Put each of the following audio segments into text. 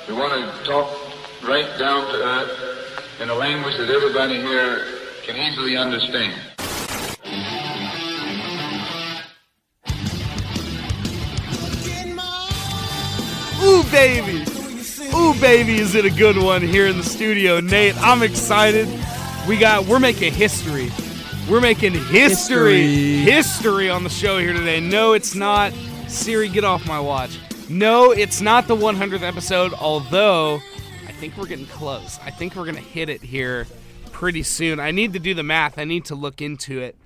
We want to talk right down to earth in a language that everybody here can easily understand. Ooh, baby. Ooh, baby, is it a good one here in the studio, Nate? I'm excited. We got, we're making history. We're making history. History. History on the show here today. No, it's not. Siri, get off my watch. No, it's not the 100th episode, although I think we're getting close. I think we're going to hit it here pretty soon. I need to do the math, I need to look into it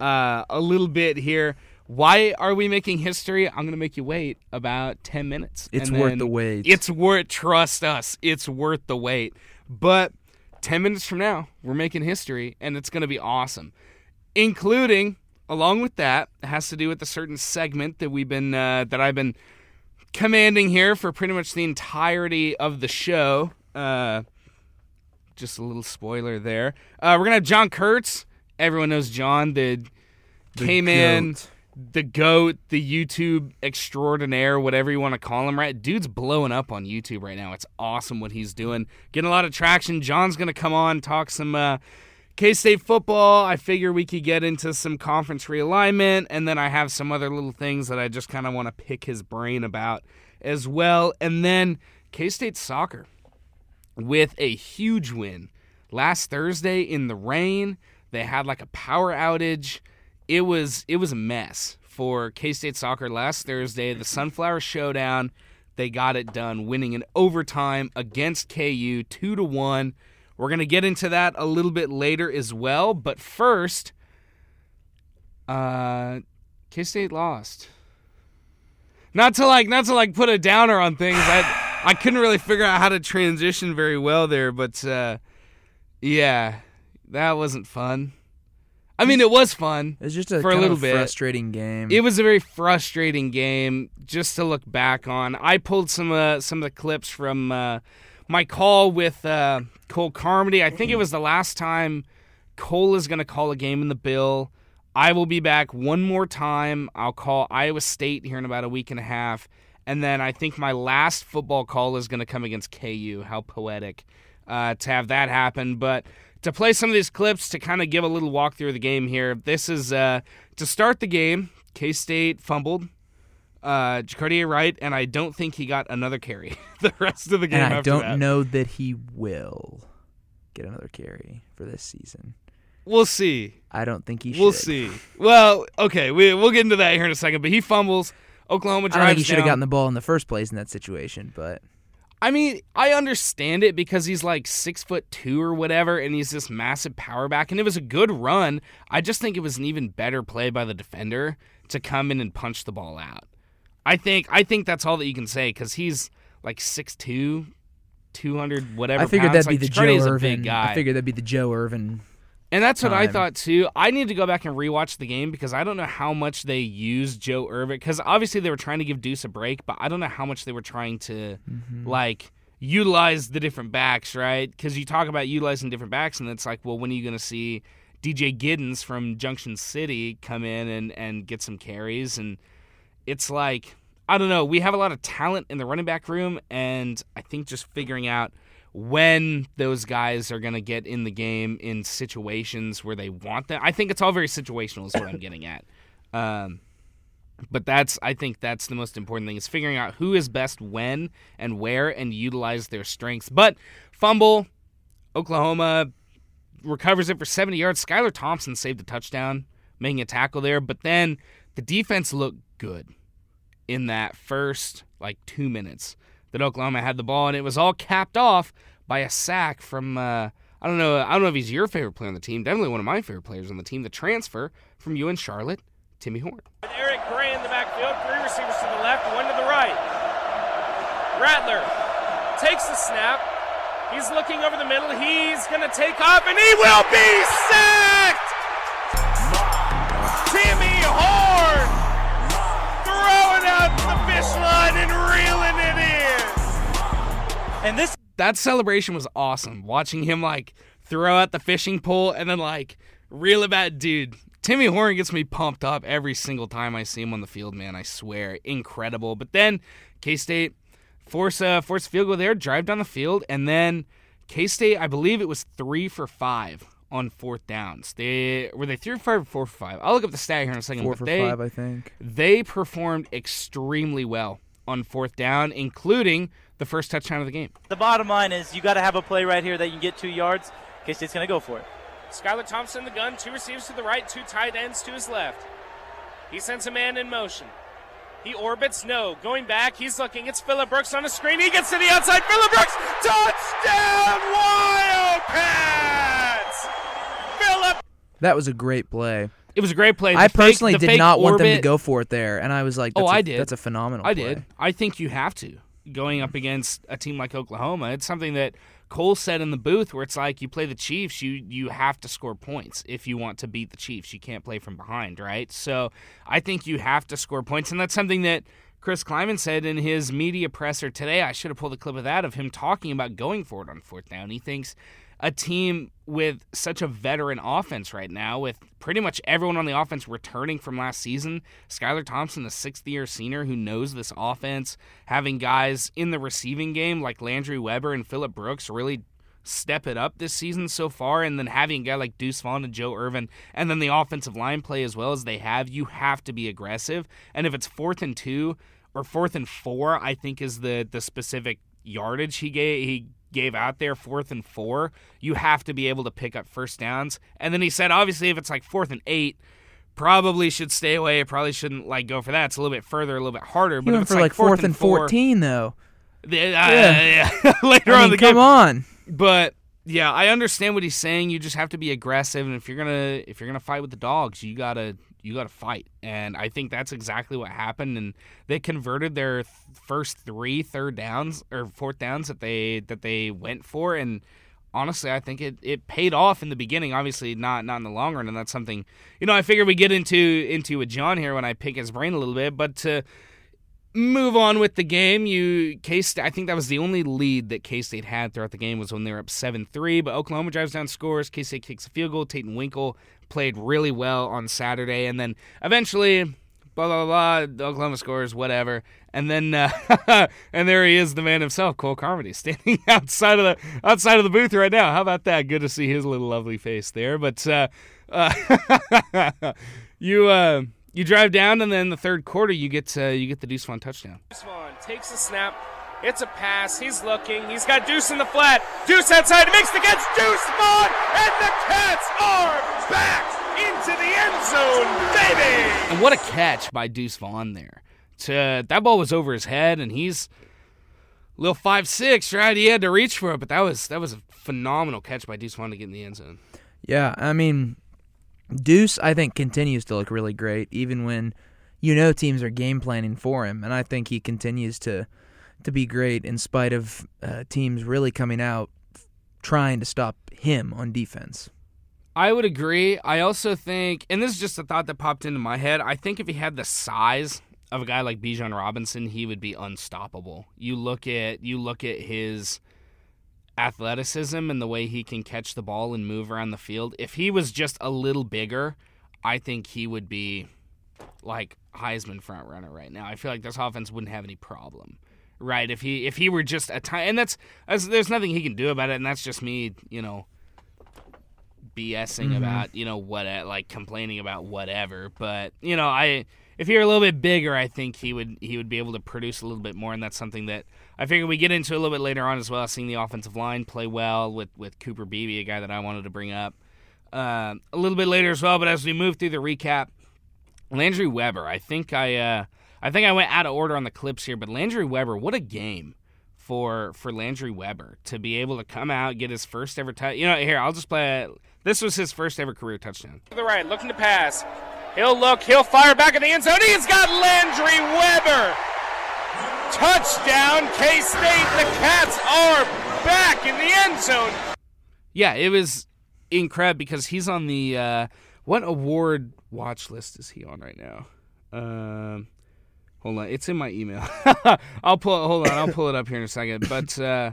uh, a little bit here. Why are we making history? I'm going to make you wait about 10 minutes. It's worth the wait. It's worth, trust us, it's worth the wait. But 10 minutes from now, we're making history, and it's going to be awesome. Including, along with that, it has to do with a certain segment that we've been, uh, that I've been commanding here for pretty much the entirety of the show. Uh, just a little spoiler there. Uh, we're gonna have John Kurtz. Everyone knows John, the, came in, goat. the goat, the YouTube extraordinaire, whatever you want to call him. Right, dude's blowing up on YouTube right now. It's awesome what he's doing, getting a lot of traction. John's gonna come on, talk some uh, K State football. I figure we could get into some conference realignment, and then I have some other little things that I just kind of want to pick his brain about as well. And then K State soccer with a huge win last Thursday in the rain. They had like a power outage. It was it was a mess for K-State soccer last Thursday. The Sunflower Showdown, they got it done, winning in overtime against KU, two to one. We're gonna get into that a little bit later as well, but first, uh, K-State lost. Not to like, not to like put a downer on things. I I couldn't really figure out how to transition very well there, but uh, yeah, that wasn't fun. I mean, it was fun. It's just a for a little bit. frustrating game. It was a very frustrating game just to look back on. I pulled some uh, some of the clips from uh, my call with uh, Cole Carmody. I think it was the last time Cole is going to call a game in the Bill. I will be back one more time. I'll call Iowa State here in about a week and a half. And then I think my last football call is going to come against KU. How poetic uh, to have that happen. But to play some of these clips to kind of give a little walkthrough of the game here, this is uh, to start the game. K State fumbled. Uh, Jacardia Wright, and I don't think he got another carry the rest of the game. and I don't that. know that he will get another carry for this season. We'll see. I don't think he should. We'll see. Well, okay, we we'll get into that here in a second. But he fumbles. Oklahoma I drives don't think he should have gotten the ball in the first place in that situation, but I mean, I understand it because he's like six foot two or whatever, and he's this massive power back, and it was a good run. I just think it was an even better play by the defender to come in and punch the ball out. I think I think that's all that you can say because he's like 6'2", 200 whatever. I figured pounds. that'd be Like, the Joe Ervin. guy. I figured that'd be the Joe Ervin. And that's what I thought too. I need to go back and rewatch the game because I don't know how much they used Joe Ervin. Because obviously they were trying to give Deuce a break, but I don't know how much they were trying to Mm-hmm. like utilize the different backs, right? Because you talk about utilizing different backs, and it's like, well, when are you going to see DJ Giddens from Junction City come in and and get some carries? And it's like I don't know. We have a lot of talent in the running back room, and I think just figuring out when those guys are going to get in the game in situations where they want them. I think it's all very situational, is what I'm getting at. Um, but that's I think that's the most important thing is figuring out who is best when and where and utilize their strengths. But fumble, Oklahoma recovers it for 70 yards. Skylar Thompson saved a touchdown, making a tackle there. But then the defense looked good in that first like two minutes that Oklahoma had the ball, and it was all capped off by a sack from uh, I don't know I don't know if he's your favorite player on the team. Definitely one of my favorite players on the team. The transfer from UN Charlotte, Timmy Horne. With Eric Gray in the backfield, three receivers to the left, one to the right. Rattler takes the snap. He's looking over the middle. He's going to take off, and he will be sacked! Timmy Horne out the fish line and reeling it in. And this that celebration was awesome. Watching him like throw out the fishing pole and then like reel it back, dude. Timmy Horne gets me pumped up every single time I see him on the field, man. I swear, incredible. But then K State uh, force a force field goal there, drive down the field, and then K State, I believe it was three for five on fourth downs. They were they three for five or four for five. I'll look up the stat here in a second. Four but for they, five, I think. they performed extremely well on fourth down, including the first touchdown of the game. The bottom line is you got to have a play right here that you can get two yards. K State's going to go for it. Skylar Thompson the gun, two receivers to the right, two tight ends to his left. He sends a man in motion. He orbits, no. Going back, he's looking. It's Phillip Brooks on a screen. He gets to the outside. Phillip Brooks, touchdown, Wildcats! That was a great play. It was a great play. The I personally the did fake not want them to go for it there, and I was like, Oh, a- I did. That's a phenomenal. I play. did. I think you have to going up against a team like Oklahoma. It's something that Cole said in the booth, where it's like you play the Chiefs, you you have to score points if you want to beat the Chiefs. You can't play from behind, right? So I think you have to score points, and that's something that. Chris Klieman said in his media presser today, I should have pulled a clip of that of him talking about going for it on fourth down. He thinks a team with such a veteran offense right now, with pretty much everyone on the offense returning from last season. Skylar Thompson, a sixth year senior who knows this offense, having guys in the receiving game like Landry Weber and Phillip Brooks really step it up this season so far, and then having a guy like Deuce Vaughn and Joe Ervin, and then the offensive line play as well as they have, you have to be aggressive. And if it's fourth and two or fourth and four, I think is the the specific yardage he gave he gave out there, fourth and four, you have to be able to pick up first downs. And then he said, obviously, if it's like fourth and eight. Probably should stay away. Probably shouldn't like go for that. It's a little bit further, a little bit harder. But if it's for like fourth fourth and four, fourteen, though. uh, yeah. later I on mean, in the come game. Come on. But yeah, I understand what he's saying. You just have to be aggressive, and if you're gonna if you're gonna fight with the dogs, you gotta you gotta fight. And I think that's exactly what happened. And they converted their th- first three third downs or fourth downs that they that they went for, and honestly, I think it, it paid off in the beginning. Obviously, not not in the long run, and that's something you know. I figure we get into into with John here when I pick his brain a little bit, but to move on with the game. You Case, I think that was the only lead that K State had throughout the game was when they were up seven three. But Oklahoma drives down scores. K State kicks a field goal. Tate Winkle played really well on Saturday, and then eventually. Blah blah blah. Oklahoma scores, whatever, and then uh, and there he is, the man himself, Cole Carmody, standing outside of the outside of the booth right now. How about that? Good to see his little lovely face there. But uh, uh, you uh, you drive down, and then the third quarter, you get you get the Deuce touchdown. Deuce takes the snap. It's a pass. He's looking. He's got Deuce in the flat. Deuce outside. Makes the catch. Deuce Vaughn. And the Cats are back into the end zone, baby. And what a catch by Deuce Vaughn there. To that ball was over his head, and he's a little five six, right? He had to reach for it, but that was that was a phenomenal catch by Deuce Vaughn to get in the end zone. Yeah, I mean, Deuce, I think continues to look really great, even when you know teams are game planning for him, and I think he continues to to be great in spite of uh, teams really coming out trying to stop him on defense. I would agree. I also think, and this is just a thought that popped into my head. I think if he had the size of a guy like Bijan Robinson, he would be unstoppable. You look at you look at his athleticism and the way he can catch the ball and move around the field. If he was just a little bigger, I think he would be like Heisman front runner right now. I feel like this offense wouldn't have any problem. Right? If he if he were just a tiny and that's, that's there's nothing he can do about it and that's just me, you know, BSing about, you know, what like complaining about whatever, but you know, I if he were a little bit bigger, I think he would he would be able to produce a little bit more, and that's something that I figure we get into a little bit later on as well. Seeing the offensive line play well with with Cooper Beebe, a guy that I wanted to bring up uh, a little bit later as well. But as we move through the recap, Landry Weber, I think I uh, I think I went out of order on the clips here, but Landry Weber, what a game for for Landry Weber to be able to come out get his first ever touch. You know, here I'll just play. This was his first ever career touchdown. To the right, looking to pass. He'll look. He'll fire back in the end zone. He's got Landry Weber. Touchdown, K State. The Cats are back in the end zone. Yeah, it was incredible because he's on the uh, what award watch list is he on right now? Um, hold on, it's in my email. I'll pull. Hold on, I'll pull it up here in a second. But uh,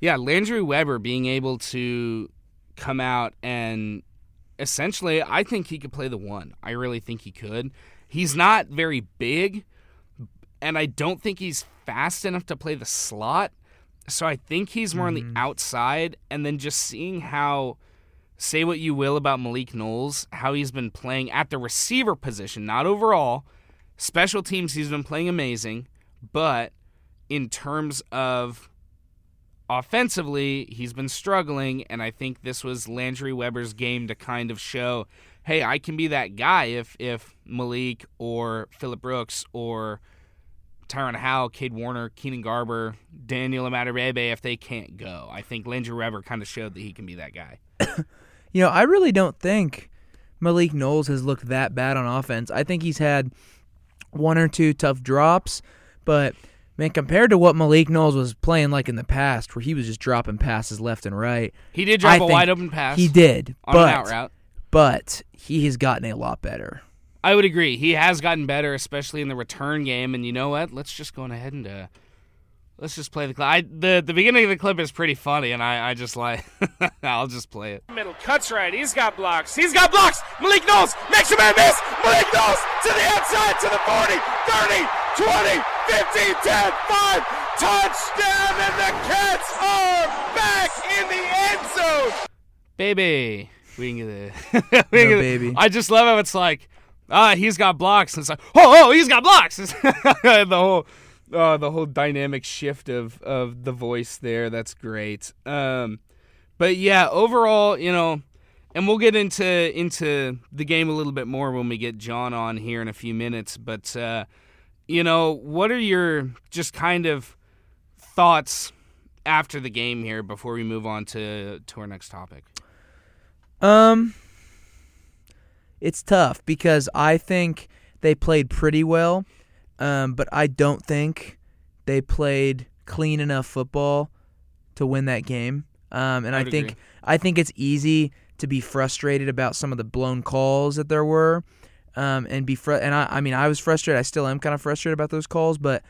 yeah, Landry Weber being able to come out and essentially, I think he could play the one. I really think he could. He's not very big, and I don't think he's fast enough to play the slot. So I think he's more on the outside. And then just seeing how, say what you will about Malik Knowles, how he's been playing at the receiver position, not overall. Special teams, he's been playing amazing. But in terms of offensively, he's been struggling. And I think this was Landry Weber's game to kind of show hey, I can be that guy if, if Malik or Phillip Brooks or Tyron Howe, Kade Warner, Keenan Garber, Daniel Amadorebe, if they can't go. I think Landry Weber kind of showed that he can be that guy. You know, I really don't think Malik Knowles has looked that bad on offense. I think he's had one or two tough drops, but man, compared to what Malik Knowles was playing like in the past, where he was just dropping passes left and right, He did drop I a wide open pass he did. on but an out route. but he has gotten a lot better. I would agree. He has gotten better, especially in the return game. And you know what? Let's just go on ahead and uh, let's just play the clip. I, the the beginning of the clip is pretty funny, and I, I just like I'll just play it. Middle cuts right. He's got blocks. He's got blocks. Malik Knowles makes a man miss. Malik Knowles to the outside to the 40, 30, 20, 15, 10, 5. Touchdown, and the Cats are back in the end zone. Baby, we can get it. we can No, get it. baby. I just love how it's like, ah, he's got blocks, and it's like, oh, oh, he's got blocks. the whole, uh, the whole dynamic shift of of the voice there. That's great. Um, but yeah, overall, you know, and we'll get into into the game a little bit more when we get John on here in a few minutes. But uh, you know, what are your just kind of thoughts after the game here before we move on to to our next topic? Um, it's tough because I think they played pretty well, um, but I don't think they played clean enough football to win that game. Um, and I, would think agree. I think it's easy to be frustrated about some of the blown calls that there were, um, and be fr- and I, I mean I was frustrated. I still am kind of frustrated about those calls, but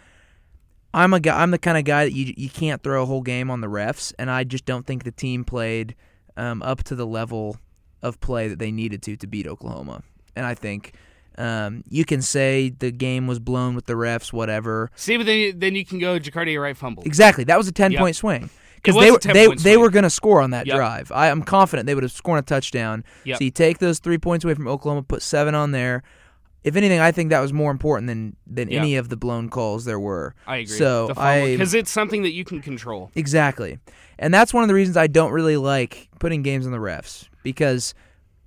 I'm a guy. I'm the kind of guy that you you can't throw a whole game on the refs, and I just don't think the team played um, up to the level of play that they needed to to beat Oklahoma. And I think um, you can say the game was blown with the refs, whatever. See, but then, then you can go Jacardia Wright fumble. Exactly, that was a ten Yep. point swing because they were they point they were going to score on that Yep. drive. I am confident they would have scored a touchdown. Yep. So you take those three points away from Oklahoma, put seven on there. If anything, I think that was more important than than Yeah. any of the blown calls there were. I agree. So I because it's something that you can control. Exactly. And that's one of the reasons I don't really like putting games on the refs because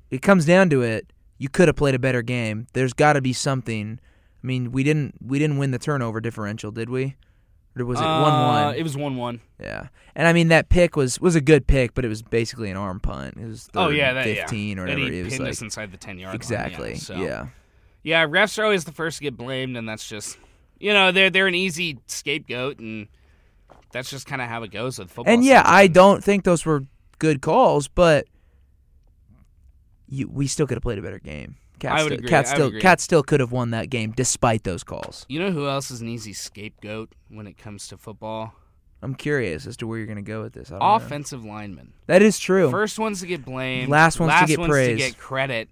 it comes down to it, you could have played a better game. There's got to be something. I mean, we didn't we didn't win the turnover differential, did we? Or was it Uh, one one? It was one one. Yeah. And I mean that pick was was a good pick, but it was basically an arm punt. It was Oh yeah, that, fifteen yeah. or And whatever. he It was pinned like us inside the ten yard exactly. Line, yeah, so. yeah. Yeah, refs are always the first to get blamed, and that's just you know they're they're an easy scapegoat, and that's just kind of how it goes with football. And yeah, I don't think those were good calls, but you, we still could have played a better game. Cat I would still, agree, Cat I would still, agree. Cat still could have won that game despite those calls. You know who else is an easy scapegoat when it comes to football? I'm curious as to where you're going to go with this. I don't know. Offensive linemen. That is true. First ones to get blamed. Last ones to get ones praise. to get credit.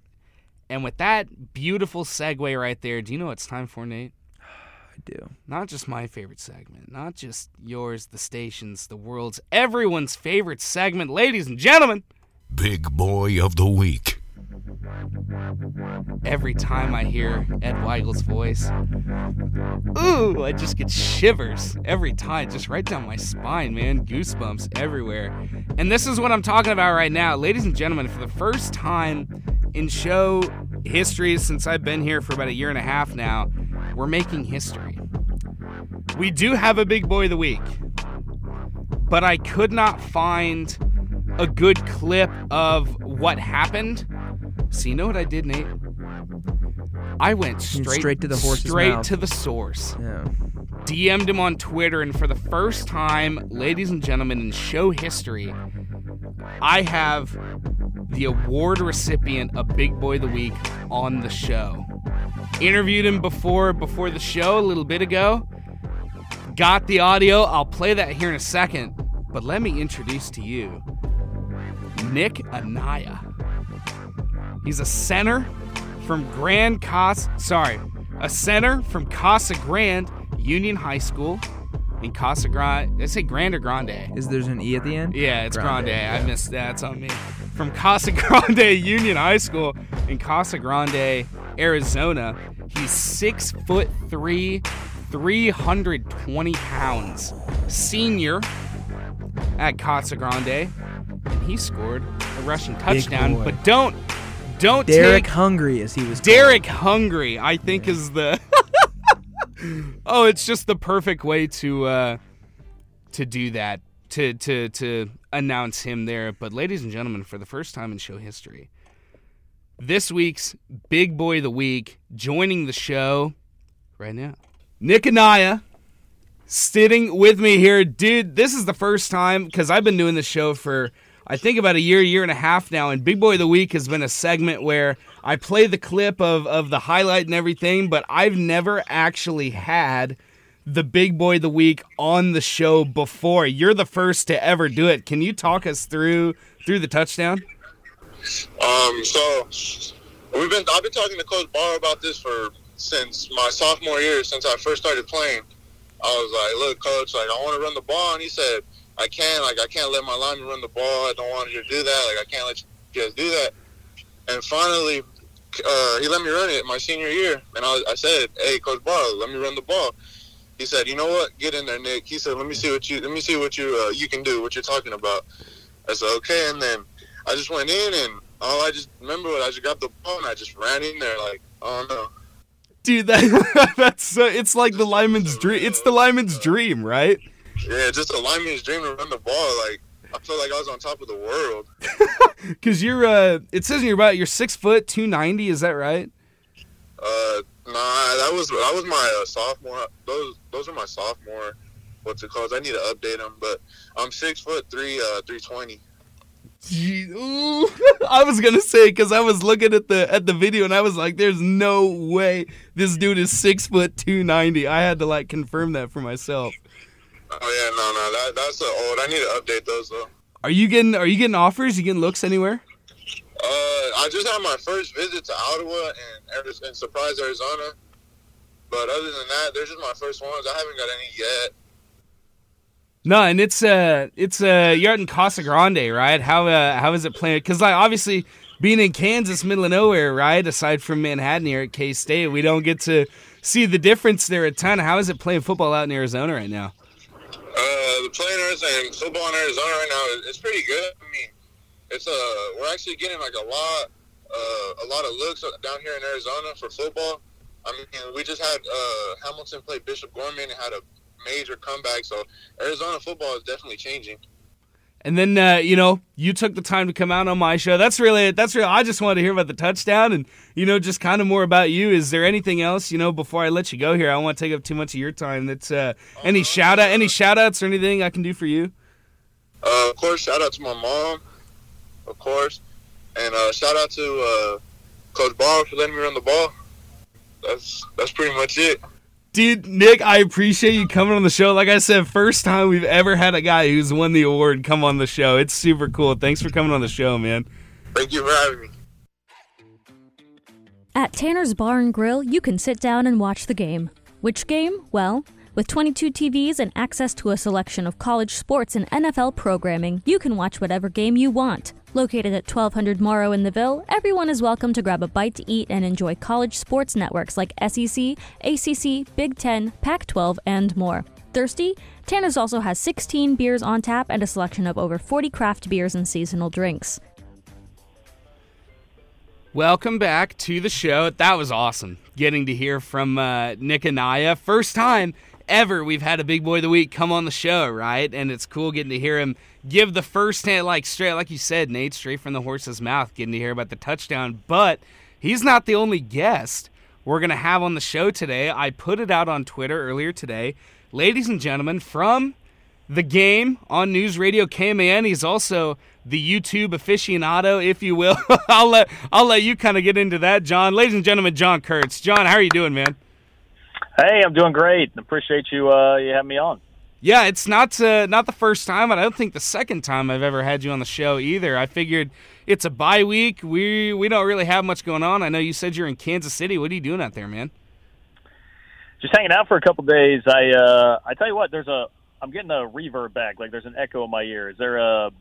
And with that beautiful segue right there, do you know what it's time for, Nate? I do. Not just my favorite segment, not just yours, the station's, the world's, everyone's favorite segment, ladies and gentlemen. Big Boy of the Week. Every time I hear Ed Weigel's voice, ooh, I just get shivers every time, just right down my spine, man. Goosebumps everywhere. And this is what I'm talking about right now. Ladies and gentlemen, for the first time in show history since I've been here for about a year and a half now, we're making history. We do have a big boy of the week, but I could not find a good clip of what happened. So you know what I did, Nate? I went went straight straight to the horse's straight mouth. to the source. Yeah. DM'd him on Twitter, and for the first time, ladies and gentlemen, in show history, I have the award recipient of Big Boy of the Week on the show. Interviewed him before before the show a little bit ago. Got the audio. I'll play that here in a second. But let me introduce to you Nick Anaya. He's a center from Grand Casa. Sorry, a center from Casa Grande Union High School in Casa Grande. I say Grande or Grande? Is there's an e at the end? Yeah, it's Grande. Grande, I missed that. It's on me. From Casa Grande Union High School in Casa Grande, Arizona. He's six foot three, 320 pounds. Senior at Casa Grande. And he scored a rushing touchdown. But don't don't Derek take Hungry, as he was. Derek Hungry, I think is the Oh, it's just the perfect way to uh to do that. To to to announce him there. But ladies and gentlemen, for the first time in show history, this week's Big Boy of the Week joining the show right now. Nick Anaya sitting with me here. Dude, this is the first time because I've been doing this show for I think about a year, year and a half now, and Big Boy of the Week has been a segment where I play the clip of, of the highlight and everything, but I've never actually had the Big Boy of the Week on the show before. You're the first to ever do it. Can you talk us through through the touchdown? Um, so we've been I've been talking to Coach Barr about this for since my sophomore year, since I first started playing. I was like, look, coach, like I want to run the ball, and he said, I can't, like I can't let my lineman run the ball. I don't want you to do that. Like I can't let you guys do that. And finally, uh, he let me run it my senior year, and I, I said, hey, Coach Barr, let me run the ball. He said, you know what? Get in there, Nick. He said, let me see what you let me see what you uh, you can do, what you're talking about. I said, okay, and then I just went in and all I just remember was I just got the ball and I just ran in there like, oh no. Dude, that that's it's like the lineman's dream. It's the lineman's dream, right? Yeah, just a lineman's dream to run the ball. Like I felt like I was on top of the world. Because you're, uh, it says in your bio, you're six foot two ninety. Is that right? Uh, nah, that was that was my uh, sophomore. Those those are my sophomore. What's it called? I need to update them, but I'm six foot three, uh, three twenty. Ooh. I was gonna say because I was looking at the at the video and I was like, "There's no way this dude is six foot two ninety." I had to like confirm that for myself. Oh yeah, no, no, that that's uh, old. I need to update those though. Are you getting Are you getting offers? You getting looks anywhere? Uh, I just had my first visit to Ottawa and and Surprise, Arizona. But other than that, they're just my first ones. I haven't got any yet. No, and it's uh it's uh you're out in Casa Grande, right? How uh how is it playing? Because like obviously being in Kansas, middle of nowhere, right? Aside from Manhattan here at K State, we don't get to see the difference there a ton. How is it playing football out in Arizona right now? Uh, the players and football in Arizona right now, it's pretty good. I mean, it's uh we're actually getting like a lot uh, a lot of looks down here in Arizona for football. I mean, we just had uh, Hamilton play Bishop Gorman and had a major comeback. So Arizona football is definitely changing. And then uh, you know you took the time to come out on my show. That's really that's really. I just wanted to hear about the touchdown and you know just kind of more about you. Is there anything else you know before I let you go here? I don't want to take up too much of your time. That's uh, any shout out, any shout outs or anything I can do for you. Uh, of course, shout out to my mom, of course, and uh, shout out to uh, Coach Barr for letting me run the ball. That's that's pretty much it. Dude, Nick, I appreciate you coming on the show. Like I said, first time we've ever had a guy who's won the award come on the show. It's super cool. Thanks for coming on the show, man. Thank you for having me. At Tanner's Bar and Grill, you can sit down and watch the game. Which game? Well, with 22 TVs and access to a selection of college sports and NFL programming, you can watch whatever game you want. Located at 1200 Moro in the Ville, everyone is welcome to grab a bite to eat and enjoy college sports networks like SEC, ACC, Big Ten, Pac 12, and more. Thirsty? Tanner's also has 16 beers on tap and a selection of over 40 craft beers and seasonal drinks. Welcome back to the show. That was awesome. Getting to hear from uh, Nick Anaya. First time ever we've had a big boy of the week come on the show, right? And it's cool getting to hear him give the first hand, like straight, like you said, Nate, straight from the horse's mouth, getting to hear about the touchdown. But he's not the only guest we're going to have on the show today. I put it out on Twitter earlier today. Ladies and gentlemen, from the game on News Radio KMAN, he's also the YouTube aficionado, if you will. I'll let I'll let you kind of get into that, John. Ladies and gentlemen, John Kurtz. John, how are you doing, man? Hey, I'm doing great. Appreciate you uh, you having me on. Yeah, it's not uh, not the first time, and I don't think the second time I've ever had you on the show either. I figured it's a bye week. We we don't really have much going on. I know you said you're in Kansas City. What are you doing out there, man? just hanging out for a couple days. I uh, I tell you what, there's a I'm getting a reverb back. Like there's an echo in my ear. Is there a is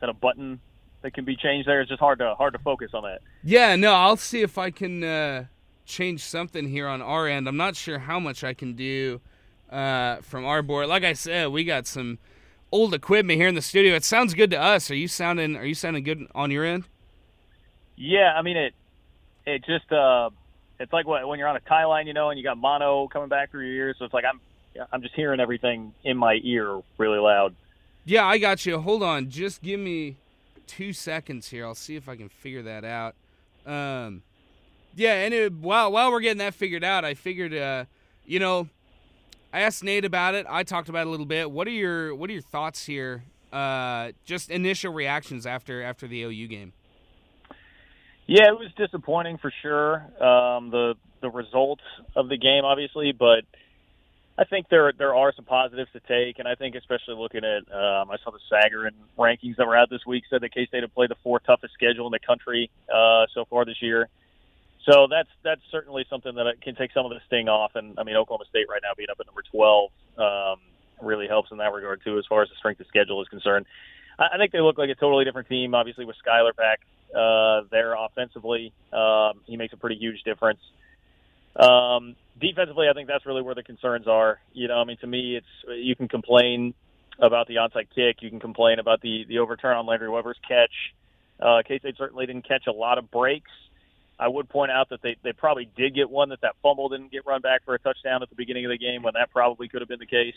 that a button that can be changed there? It's just hard to hard to focus on that. Yeah, no, I'll see if I can uh, change something here on our end. I'm not sure how much I can do uh, from our board. Like I said, we got some old equipment here in the studio. It sounds good to us. Are you sounding Are you sounding good on your end? Yeah, I mean it. It just uh, it's like what, when you're on a tie line, you know, and you got mono coming back through your ears. So it's like I'm I'm just hearing everything in my ear really loud. Yeah, I got you. Hold on, just give me two seconds here. I'll see if I can figure that out. Um, yeah, and it, while while we're getting that figured out, I figured, uh, you know, I asked Nate about it. I talked about it a little bit. What are your What are your thoughts here? Uh, just initial reactions after after the OU game. Yeah, it was disappointing for sure. Um, the the results of the game, obviously, but I think there there are some positives to take, and I think especially looking at um, I saw the Sagarin rankings that were out this week said that K State had played the fourth toughest schedule in the country uh, so far this year. So that's that's certainly something that can take some of the sting off. And I mean, Oklahoma State right now being up at number 12 um, really helps in that regard too, as far as the strength of schedule is concerned. I, I think they look like a totally different team. Obviously, with Skylar back uh, there offensively, um, he makes a pretty huge difference. Um, defensively, I think that's really where the concerns are. You know, I mean, to me, it's you can complain about the onside kick, you can complain about the the overturn on Landry Weber's catch. Uh, K State certainly didn't catch a lot of breaks. I would point out that they, they probably did get one that that fumble didn't get run back for a touchdown at the beginning of the game when that probably could have been the case.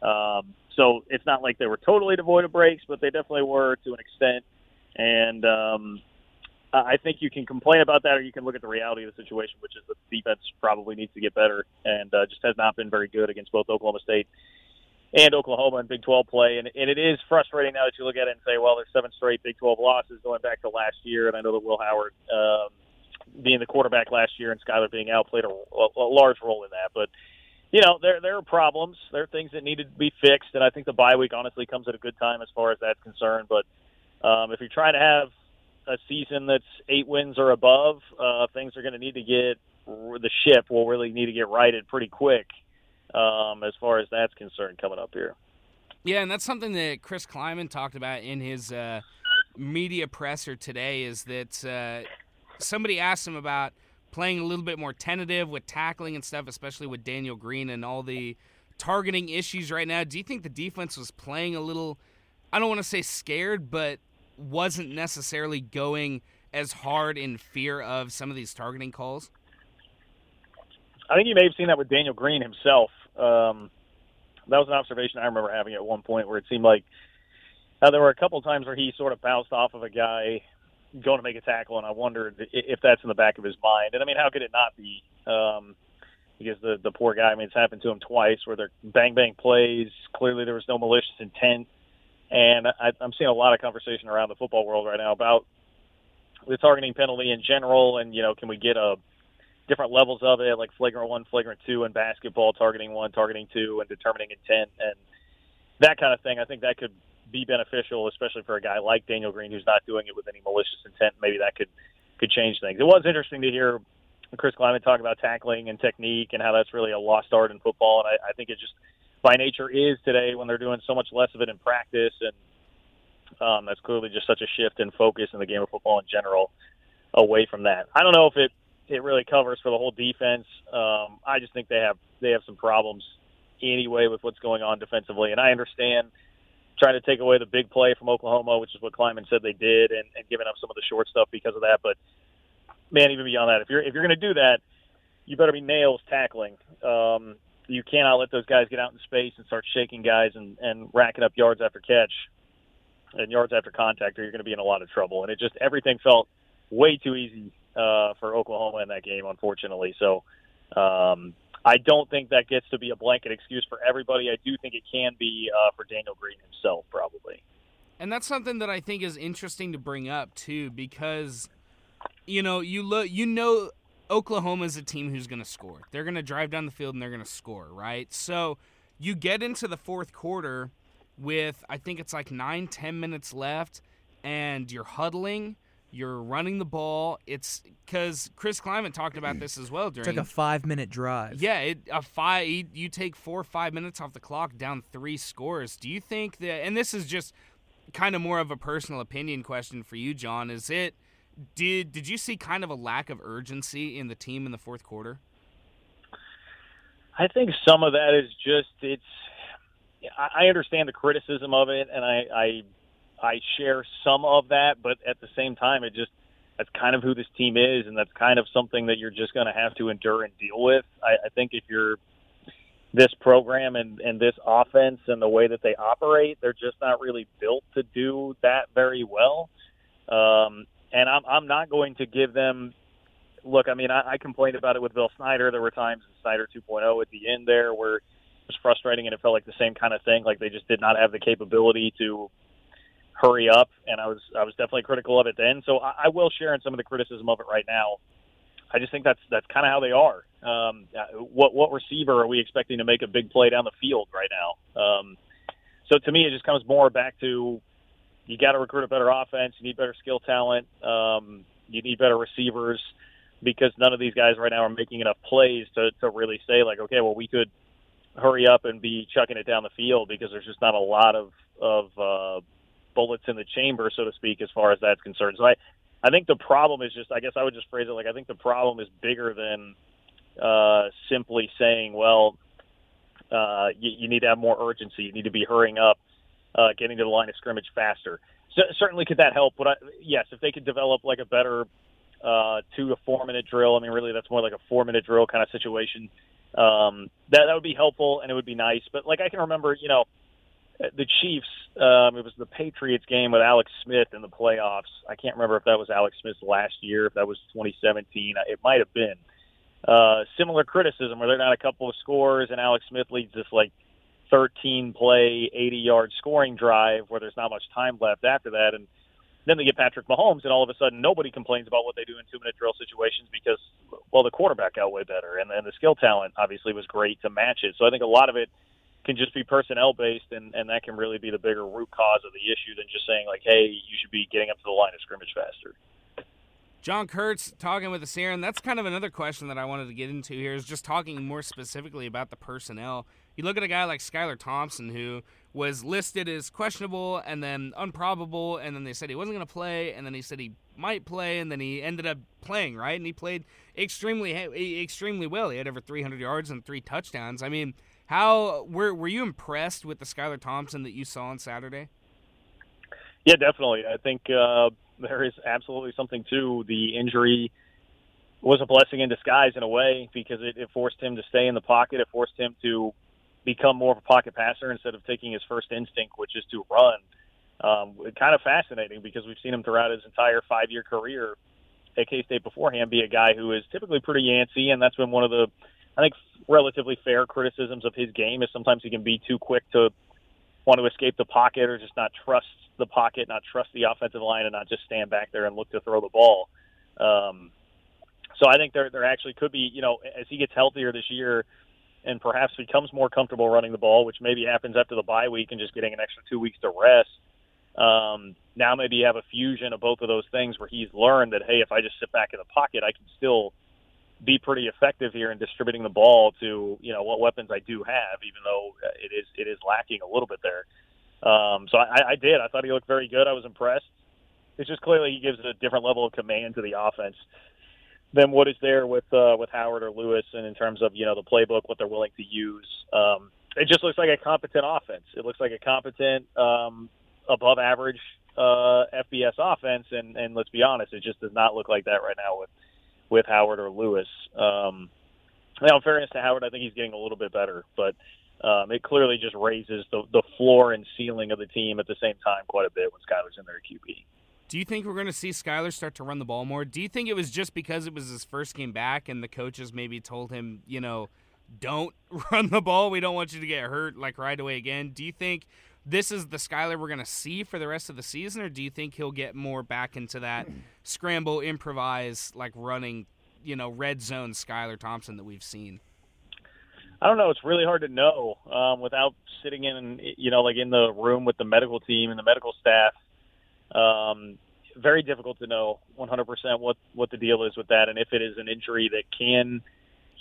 Um, so it's not like they were totally devoid of breaks, but they definitely were to an extent. And um, I think you can complain about that, or you can look at the reality of the situation, which is the defense probably needs to get better and uh, just has not been very good against both Oklahoma State and Oklahoma in Big 12 play. And, and it is frustrating now that you look at it and say, well, there's seven straight Big 12 losses going back to last year. And I know that Will Howard um, being the quarterback last year and Skylar being out played a, a, large role in that. But you know, there there are problems. There are things that needed to be fixed, and I think the bye week honestly comes at a good time as far as that's concerned. But um, if you're trying to have a season that's eight wins or above, uh, things are going to need to get the ship will really need to get righted pretty quick um, as far as that's concerned coming up here. Yeah, and that's something that Chris Klieman talked about in his uh, media presser today. Is that uh, somebody asked him about playing a little bit more tentative with tackling and stuff, especially with Daniel Green and all the targeting issues right now. Do you think the defense was playing a little, I don't want to say scared, but wasn't necessarily going as hard in fear of some of these targeting calls? I think you may have seen that with Daniel Green himself. Um, that was an observation I remember having at one point where it seemed like uh, there were a couple times where he sort of bounced off of a guy going to make a tackle, and I wondered if that's in the back of his mind. And I mean, how could it not be? Um, because the the poor guy, I mean, it's happened to him twice where they're bang bang plays. Clearly, there was no malicious intent, and I, I'm seeing a lot of conversation around the football world right now about the targeting penalty in general, and you know, can we get a different levels of it, like flagrant one, flagrant two in basketball, targeting one, targeting two, and determining intent, and that kind of thing. I think that could be beneficial, especially for a guy like Daniel Green who's not doing it with any malicious intent. Maybe that could could change things. It was interesting to hear Chris Klieman talk about tackling and technique and how that's really a lost art in football. And I, I think it just by nature is today when they're doing so much less of it in practice, and um, that's clearly just such a shift in focus in the game of football in general away from that. I don't know if it it really covers for the whole defense. Um, I just think they have they have some problems anyway with what's going on defensively, and I understand trying to take away the big play from Oklahoma, which is what Klieman said they did, and, and giving up some of the short stuff because of that. But man, even beyond that, if you're if you're going to do that, you better be nails tackling. Um, you cannot let those guys get out in space and start shaking guys and, and racking up yards after catch and yards after contact, or you're going to be in a lot of trouble. And it just everything felt way too easy uh, for Oklahoma in that game, unfortunately. So um, I don't think that gets to be a blanket excuse for everybody. I do think it can be uh, for Daniel Green himself, probably. And that's something that I think is interesting to bring up too, because you know you look, you know, Oklahoma is a team who's going to score. They're going to drive down the field and they're going to score, right? So you get into the fourth quarter with I think it's like nine, ten minutes left, and you're huddling You're running the ball. It's because Chris Klieman talked about this as well during Took a five minute drive. yeah, it, a five. You, you take four or five minutes off the clock, down three scores. Do you think that? And this is just kind of more of a personal opinion question for you, John. Is it? Did did you see kind of a lack of urgency in the team in the fourth quarter? I think some of that is just it's. I I understand the criticism of it, and I, I I share some of that, but at the same time, it just that's kind of who this team is, and that's kind of something that you're just going to have to endure and deal with. I, I think if you're this program and, and this offense and the way that they operate, they're just not really built to do that very well. Um, and I'm I'm not going to give them. Look, I mean, I, I complained about it with Bill Snyder. There were times in Snyder 2.0 at the end there where it was frustrating, and it felt like the same kind of thing. Like they just did not have the capability to hurry up, and I was I was definitely critical of it then. So I, I will share in some of the criticism of it right now. I just think that's that's kind of how they are. Um, what what receiver are we expecting to make a big play down the field right now? Um, so to me, it just comes more back to you got to recruit a better offense. You need better skill talent. Um, you need better receivers because none of these guys right now are making enough plays to to really say like, okay, well we could hurry up and be chucking it down the field because there's just not a lot of of uh, bullets in the chamber, so to speak, as far as that's concerned. So I, I think the problem is just, I guess I would just phrase it like I think the problem is bigger than uh, simply saying, well, uh, you, you need to have more urgency. You need to be hurrying up, uh, getting to the line of scrimmage faster. So, certainly, could that help? But I, yes, if they could develop like a better uh, two to four minute drill, I mean, really, that's more like a four minute drill kind of situation. Um, that that would be helpful and it would be nice. But like I can remember, you know, the Chiefs. Um, it was the Patriots game with Alex Smith in the playoffs. I can't remember if that was Alex Smith's last year, if that was 2017. It might have been. Uh, similar criticism where they're not a couple of scores, and Alex Smith leads this like 13 play, 80 yard scoring drive where there's not much time left after that, and then they get Patrick Mahomes, and all of a sudden nobody complains about what they do in two minute drill situations because, well, the quarterback got way better, and, and the skill talent obviously was great to match it. So I think a lot of it can just be personnel based, and, and that can really be the bigger root cause of the issue than just saying like, hey, you should be getting up to the line of scrimmage faster. John Kurtz talking with us here, and that's kind of another question that I wanted to get into here is just talking more specifically about the personnel. You look at a guy like Skylar Thompson, who was listed as questionable and then unprobable, and then they said he wasn't going to play, and then he said he might play, and then he ended up playing, right? And he played extremely, extremely well. He had over 300 yards and three touchdowns. I mean, how were were you impressed with the Skylar Thompson that you saw on Saturday? Yeah, definitely. I think uh, there is absolutely something to the injury was a blessing in disguise in a way because it, it forced him to stay in the pocket. It forced him to become more of a pocket passer instead of taking his first instinct, which is to run. Um, kind of fascinating because we've seen him throughout his entire five-year career at K State beforehand be a guy who is typically pretty antsy, and that's been one of the, I think, relatively fair criticisms of his game is sometimes he can be too quick to want to escape the pocket or just not trust the pocket, not trust the offensive line, and not just stand back there and look to throw the ball. Um, so I think there there actually could be, you know, as he gets healthier this year and perhaps becomes more comfortable running the ball, which maybe happens after the bye week and just getting an extra two weeks to rest. Um, now maybe you have a fusion of both of those things where he's learned that hey, if I just sit back in the pocket, I can still be pretty effective here in distributing the ball to you know what weapons I do have, even though it is it is lacking a little bit there. Um, so I, I did. I thought he looked very good. I was impressed. It's just clearly he gives a different level of command to the offense than what is there with uh, with Howard or Lewis, and in terms of you know the playbook, what they're willing to use. Um, it just looks like a competent offense. It looks like a competent, um, above average uh, FBS offense, and and let's be honest, it just does not look like that right now with with Howard or Lewis. Um, now, in fairness to Howard, I think he's getting a little bit better, but um, it clearly just raises the the floor and ceiling of the team at the same time quite a bit when Skylar's in there QB. Do you think we're going to see Skylar start to run the ball more? Do you think it was just because it was his first game back and the coaches maybe told him, you know, don't run the ball. We don't want you to get hurt like right away again. Do you think this is the Skylar we're going to see for the rest of the season, or do you think he'll get more back into that scramble, improvise, like running, you know, red zone Skylar Thompson that we've seen? I don't know. It's really hard to know um, without sitting in, you know, like in the room with the medical team and the medical staff. Um, very difficult to know 100% what what the deal is with that, and if it is an injury that can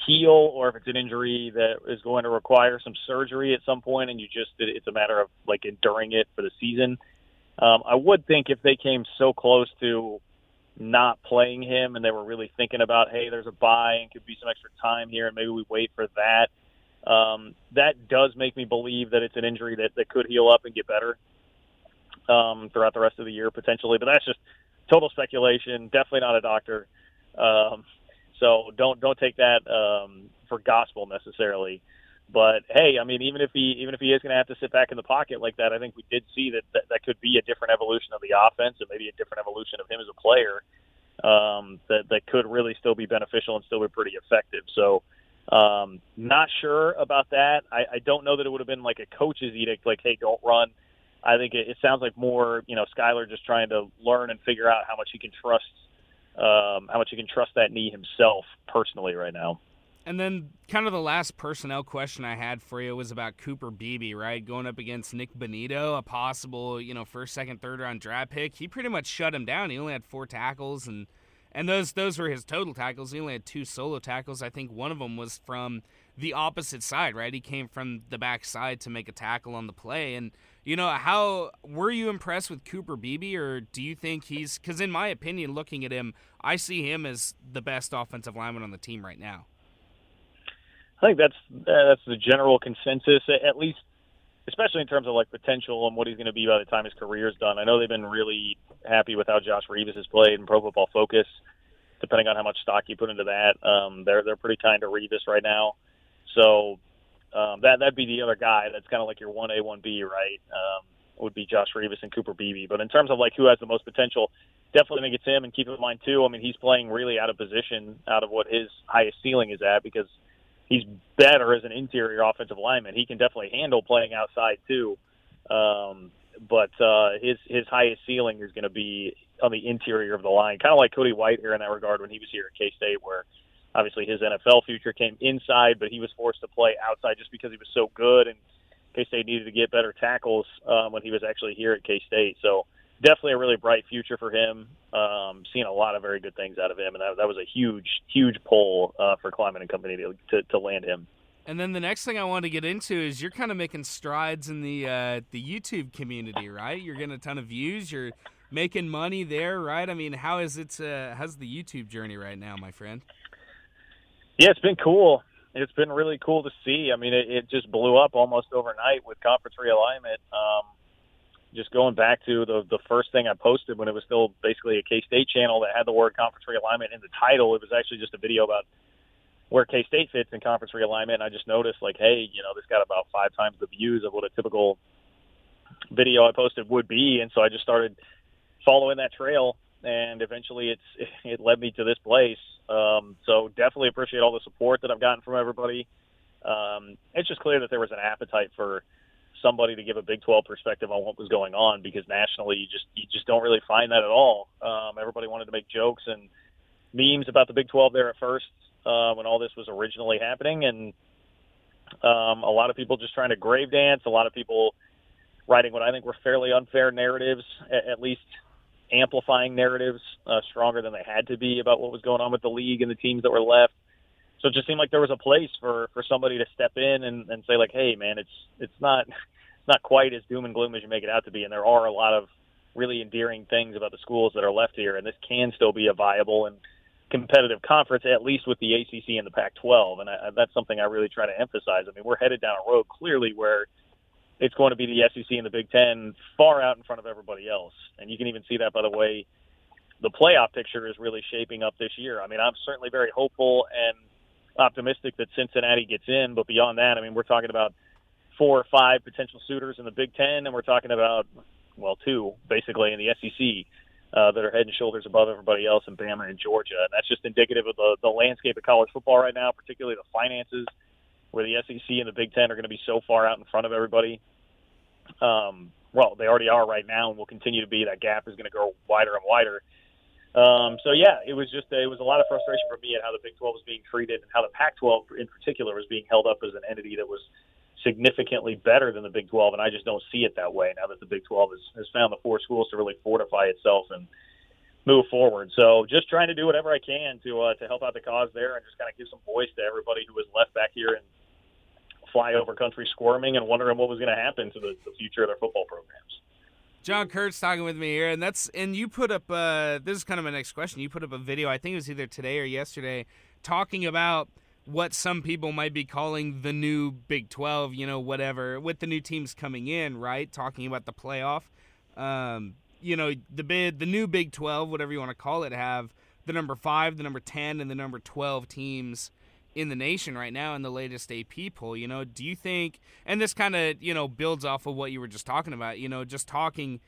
heal, or if it's an injury that is going to require some surgery at some point, and you just it's a matter of like enduring it for the season. Um, I would think if they came so close to not playing him, and they were really thinking about, hey, there's a bye and could be some extra time here, and maybe we wait for that. Um, that does make me believe that it's an injury that, that could heal up and get better um, throughout the rest of the year potentially. But that's just total speculation. Definitely not a doctor. Um, so don't don't take that um, for gospel necessarily. But hey, I mean, even if he even if he is going to have to sit back in the pocket like that, I think we did see that, that that could be a different evolution of the offense and maybe a different evolution of him as a player um, that that could really still be beneficial and still be pretty effective. So, um, not sure about that. I, I don't know that it would have been like a coach's edict, like, hey, don't run. I think it, it sounds like more, you know, Skylar just trying to learn and figure out how much he can trust, um, how much he can trust that knee himself personally right now. And then, kind of the last personnel question I had for you was about Cooper Beebe, right? Going up against Nick Bonitto, a possible, you know, first, second, third round draft pick. He pretty much shut him down. He only had four tackles, and and those those were his total tackles. He only had two solo tackles. I think one of them was from the opposite side, right? He came from the back side to make a tackle on the play. And you know, how were you impressed with Cooper Beebe, or do you think he's? Because in my opinion, looking at him, I see him as the best offensive lineman on the team right now. I think that's uh, that's the general consensus, at least, especially in terms of like potential and what he's going to be by the time his career is done. I know they've been really happy with how Josh Rivas has played in Pro Football Focus. Depending on how much stock you put into that, um, they're they're pretty kind to Rivas right now. So um, that that'd be the other guy. That's kind of like your one A, one B, right? Um, would be Josh Rivas and Cooper Beebe. But in terms of like who has the most potential, definitely think it's him. And keep in mind too, I mean, he's playing really out of position, out of what his highest ceiling is at because he's better as an interior offensive lineman. He can definitely handle playing outside too. Um, but uh, his his highest ceiling is going to be on the interior of the line, kind of like Cody Whitehair in that regard when he was here at K State, where obviously his NFL future came inside, but he was forced to play outside just because he was so good, and K State needed to get better tackles um, when he was actually here at K State. So definitely a really bright future for him. Um, seeing a lot of very good things out of him, and that, that was a huge, huge pull uh, for Klieman and Company to, to, to land him. And then the next thing I want to get into is you're kind of making strides in the uh, the YouTube community, right? You're getting a ton of views. You're making money there, right? I mean, how is it? Uh, how's the YouTube journey right now, my friend? Yeah, it's been cool. It's been really cool to see. I mean, it, it just blew up almost overnight with conference realignment. Um, just going back to the the first thing I posted when it was still basically a K State channel that had the word conference realignment in the title. It was actually just a video about where K State fits in conference realignment. And I just noticed like, hey, you know, this got about five times the views of what a typical video I posted would be, and so I just started following that trail, and eventually it's it led me to this place. Um, so definitely appreciate all the support that I've gotten from everybody. Um, it's just clear that there was an appetite for somebody to give a Big 12 perspective on what was going on because nationally you just you just don't really find that at all. Um, everybody wanted to make jokes and memes about the Big 12 there at first uh, when all this was originally happening, and um, a lot of people just trying to grave dance. A lot of people writing what I think were fairly unfair narratives, at, at least amplifying narratives uh, stronger than they had to be about what was going on with the league and the teams that were left. So it just seemed like there was a place for for somebody to step in and, and say like, hey man, it's it's not it's not quite as doom and gloom as you make it out to be, and there are a lot of really endearing things about the schools that are left here, and this can still be a viable and competitive conference, at least with the ACC and the Pac-12, and I, that's something I really try to emphasize. I mean, we're headed down a road clearly where it's going to be the SEC and the Big Ten far out in front of everybody else, and you can even see that by the way the playoff picture is really shaping up this year. I mean, I'm certainly very hopeful and optimistic that Cincinnati gets in, but beyond that, I mean, we're talking about four or five potential suitors in the Big Ten, and we're talking about well, two basically in the SEC uh, that are head and shoulders above everybody else in Bama and Georgia, and that's just indicative of the the landscape of college football right now, particularly the finances, where the SEC and the Big Ten are going to be so far out in front of everybody. Um, well, they already are right now, and will continue to be. That gap is going to grow wider and wider. Um, so yeah, it was just it was a lot of frustration for me at how the Big 12 was being treated and how the Pac-12 in particular was being held up as an entity that was significantly better than the Big 12, and I just don't see it that way now that the Big 12 has, has found the four schools to really fortify itself and move forward. So just trying to do whatever I can to uh, to help out the cause there and just kind of give some voice to everybody who was left back here and fly over country squirming and wondering what was going to happen to the, the future of their football programs. John Kurtz talking with me here, and that's and you put up. Uh, this is kind of my next question. You put up a video. I think it was either today or yesterday, talking about what some people might be calling the new Big Twelve. You know, whatever with the new teams coming in, right? Talking about the playoff. Um, you know, the bid, the new Big Twelve, whatever you want to call it, have the number five, the number ten, and the number twelve teams in the nation right now in the latest AP poll. You know, do you think, and this kind of, you know, builds off of what you were just talking about, you know, just talking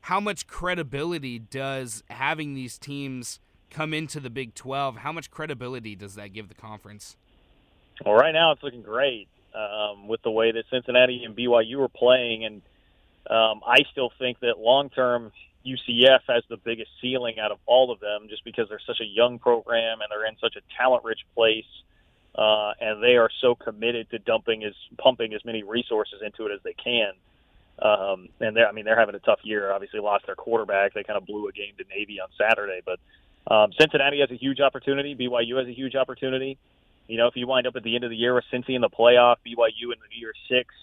how much credibility does having these teams come into the Big 12, how much credibility does that give the conference? Well, right now it's looking great um, with the way that Cincinnati and BYU are playing. And um, I still think that long term, UCF has the biggest ceiling out of all of them just because they're such a young program and they're in such a talent rich place uh, and they are so committed to dumping as pumping as many resources into it as they can. Um, and they're, I mean, they're having a tough year. Obviously, lost their quarterback. They kind of blew a game to Navy on Saturday, but um, Cincinnati has a huge opportunity. BYU has a huge opportunity. You know, if you wind up at the end of the year with Cincy in the playoff, BYU in the New Year Six,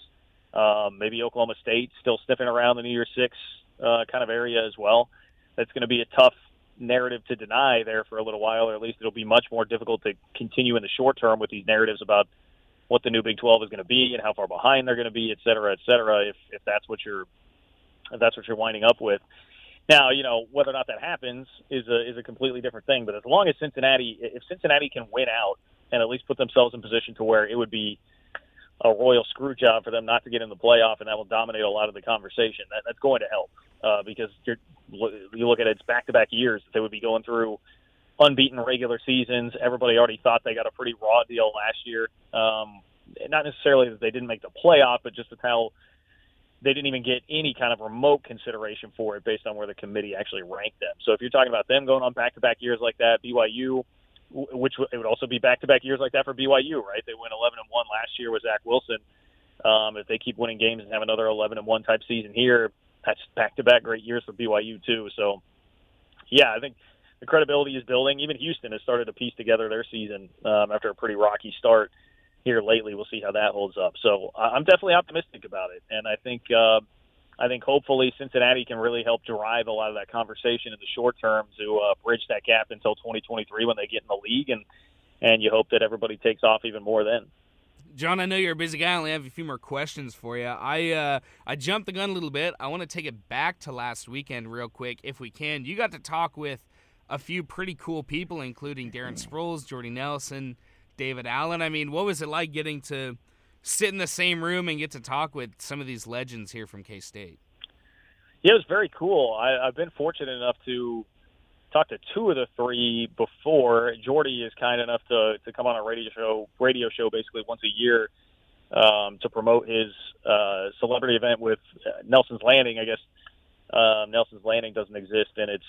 um, maybe Oklahoma State still sniffing around the New Year Six uh, kind of area as well. That's going to be a tough narrative to deny there for a little while, or at least it'll be much more difficult to continue in the short term with these narratives about what the new Big 12 is going to be and how far behind they're going to be, et cetera, et cetera. If if that's what you're if that's what you're winding up with. Now, you know whether or not that happens is a is a completely different thing. But as long as Cincinnati, if Cincinnati can win out and at least put themselves in position to where it would be a royal screw job for them not to get in the playoff, and that will dominate a lot of the conversation. That, that's going to help uh, because you're, you look at it, it's back-to-back years that they would be going through unbeaten regular seasons. Everybody already thought they got a pretty raw deal last year. Um, not necessarily that they didn't make the playoff, but just with how they didn't even get any kind of remote consideration for it based on where the committee actually ranked them. So if you're talking about them going on back-to-back years like that, BYU, which it would also be back-to-back years like that for BYU, right? They went 11 and one last year with Zach Wilson. Um, if they keep winning games and have another 11 and one type season here, that's back-to-back great years for BYU too. So, yeah, I think the credibility is building. Even Houston has started to piece together their season um, after a pretty rocky start here lately. We'll see how that holds up. So I'm definitely optimistic about it, and I think uh, I think hopefully Cincinnati can really help drive a lot of that conversation in the short term to uh, bridge that gap until 2023 when they get in the league, and and you hope that everybody takes off even more then. John, I know you're a busy guy. I only have a few more questions for you. I uh, I jumped the gun a little bit. I want to take it back to last weekend real quick, if we can. You got to talk with a few pretty cool people, including Darren Sproles, Jordy Nelson, David Allen. I mean, what was it like getting to sit in the same room and get to talk with some of these legends here from K State? Yeah, it was very cool. I, I've been fortunate enough to talk to two of the three before. Jordy is kind enough to to come on a radio show, radio show basically once a year um, to promote his uh, celebrity event with uh, Nelson's Landing. I guess uh, Nelson's Landing doesn't exist in its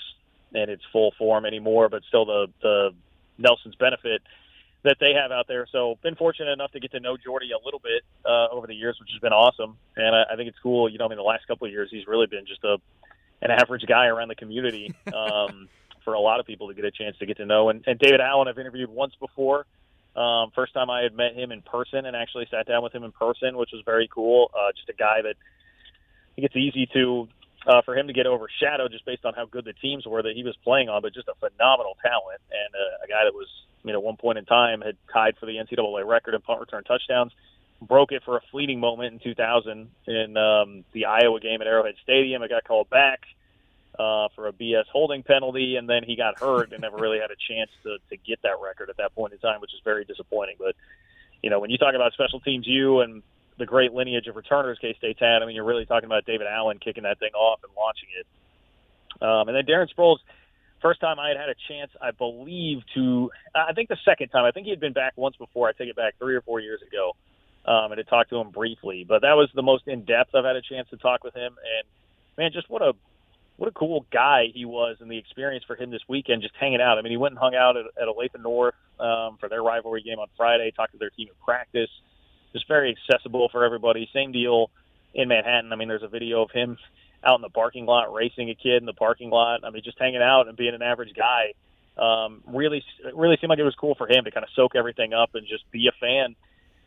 in its full form anymore, but still the the Nelson's benefit that they have out there. So been fortunate enough to get to know Jordy a little bit uh, over the years, which has been awesome. And I, I think it's cool. You know, I mean, the last couple of years, he's really been just a an average guy around the community. Um, for a lot of people to get a chance to get to know. And, and David Allen, I've interviewed once before. Um, first time I had met him in person and actually sat down with him in person, which was very cool. Uh, just a guy that I think it's easy to uh, for him to get overshadowed just based on how good the teams were that he was playing on, but just a phenomenal talent and uh, a guy that was, you know, one point in time had tied for the NCAA record in punt return touchdowns, broke it for a fleeting moment in 2000 in um, the Iowa game at Arrowhead Stadium. It got called back uh, for a BS holding penalty, and then he got hurt and never really had a chance to to get that record at that point in time, which is very disappointing. But you know, when you talk about special teams, you and the great lineage of returners K State's had, I mean, you're really talking about David Allen kicking that thing off and launching it. Um, and then Darren Sproles, first time I had had a chance, I believe, to I think the second time, I think he had been back once before. I take it back three or four years ago, um, and to talk to him briefly. But that was the most in depth I've had a chance to talk with him. And man, just what a what a cool guy he was and the experience for him this weekend just hanging out. I mean, he went and hung out at, at Olathe North um, for their rivalry game on Friday, talked to their team in practice. Just very accessible for everybody. Same deal in Manhattan. I mean, there's a video of him out in the parking lot, racing a kid in the parking lot. I mean, just hanging out and being an average guy. Um, really, really seemed like it was cool for him to kind of soak everything up and just be a fan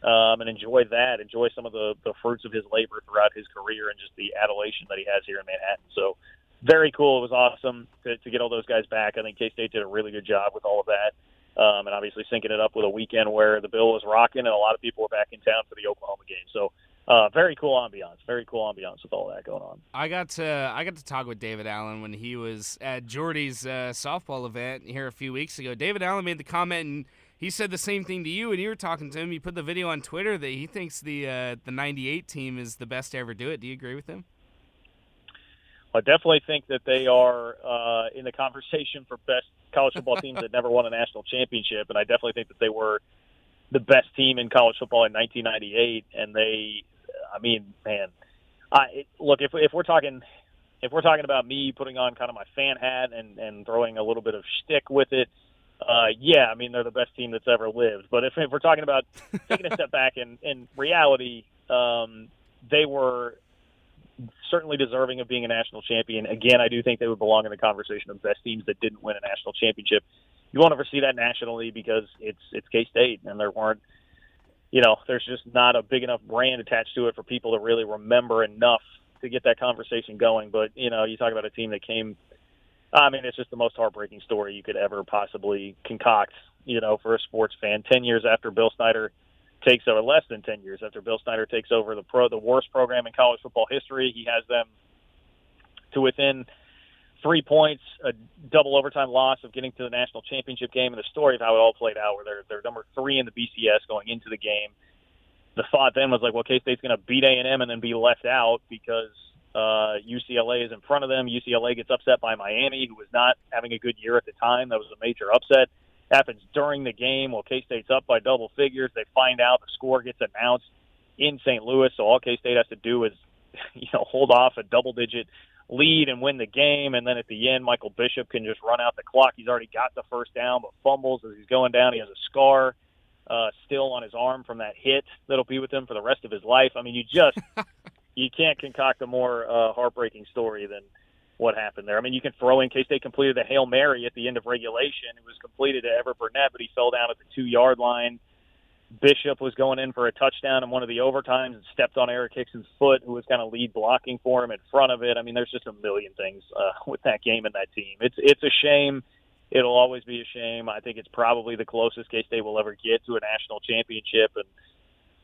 um, and enjoy that, enjoy some of the, the fruits of his labor throughout his career and just the adulation that he has here in Manhattan. So, very cool. It was awesome to, to get all those guys back. I think K State did a really good job with all of that. Um, and obviously syncing it up with a weekend where the bill was rocking and a lot of people were back in town for the Oklahoma game. So uh, very cool ambiance. Very cool ambiance with all that going on. I got to I got to talk with David Allen when he was at Jordy's uh, softball event here a few weeks ago. David Allen made the comment and he said the same thing to you and you were talking to him. He put the video on Twitter that he thinks the uh, the '98 team is the best to ever do it. Do you agree with him? I definitely think that they are uh, in the conversation for best college football teams that never won a national championship, and I definitely think that they were the best team in college football in 1998, and they I mean, man, I look if if we're talking if we're talking about me putting on kind of my fan hat and and throwing a little bit of shtick with it, uh, yeah, I mean they're the best team that's ever lived. But if, if we're talking about taking a step back and in reality, um, they were certainly deserving of being a national champion. Again, I do think they would belong in the conversation of best teams that didn't win a national championship. You won't ever see that nationally because it's it's K State and there weren't you know, there's just not a big enough brand attached to it for people to really remember enough to get that conversation going. But, you know, you talk about a team that came, I mean, it's just the most heartbreaking story you could ever possibly concoct, you know, for a sports fan. 10 years after Bill Snyder takes over, less than 10 years after Bill Snyder takes over the pro, the worst program in college football history, he has them to within three points, a double overtime loss of getting to the national championship game, and the story of how it all played out, where they're they're number three in the BCS going into the game. The thought then was like, well, K State's going to beat A and M and then be left out because uh, UCLA is in front of them. UCLA gets upset by Miami, who was not having a good year at the time. That was a major upset. Happens during the game. Well, K State's up by double figures. They find out the score gets announced in St. Louis, so all K State has to do is, you know, hold off a double digit lead and win the game. And then at the end, Michael Bishop can just run out the clock. He's already got the first down, but fumbles as he's going down. He has a scar uh, still on his arm from that hit that'll be with him for the rest of his life. I mean, you just you can't concoct a more uh, heartbreaking story than what happened there. I mean, you can throw in K State completed a hail mary at the end of regulation. It was completed to Everett Burnett, but he fell down at the two yard line. Bishop was going in for a touchdown in one of the overtimes and stepped on Eric Hickson's foot, who was kind of lead blocking for him in front of it. I mean, there's just a million things uh, with that game and that team. It's it's a shame. It'll always be a shame. I think it's probably the closest K State will ever get to a national championship, and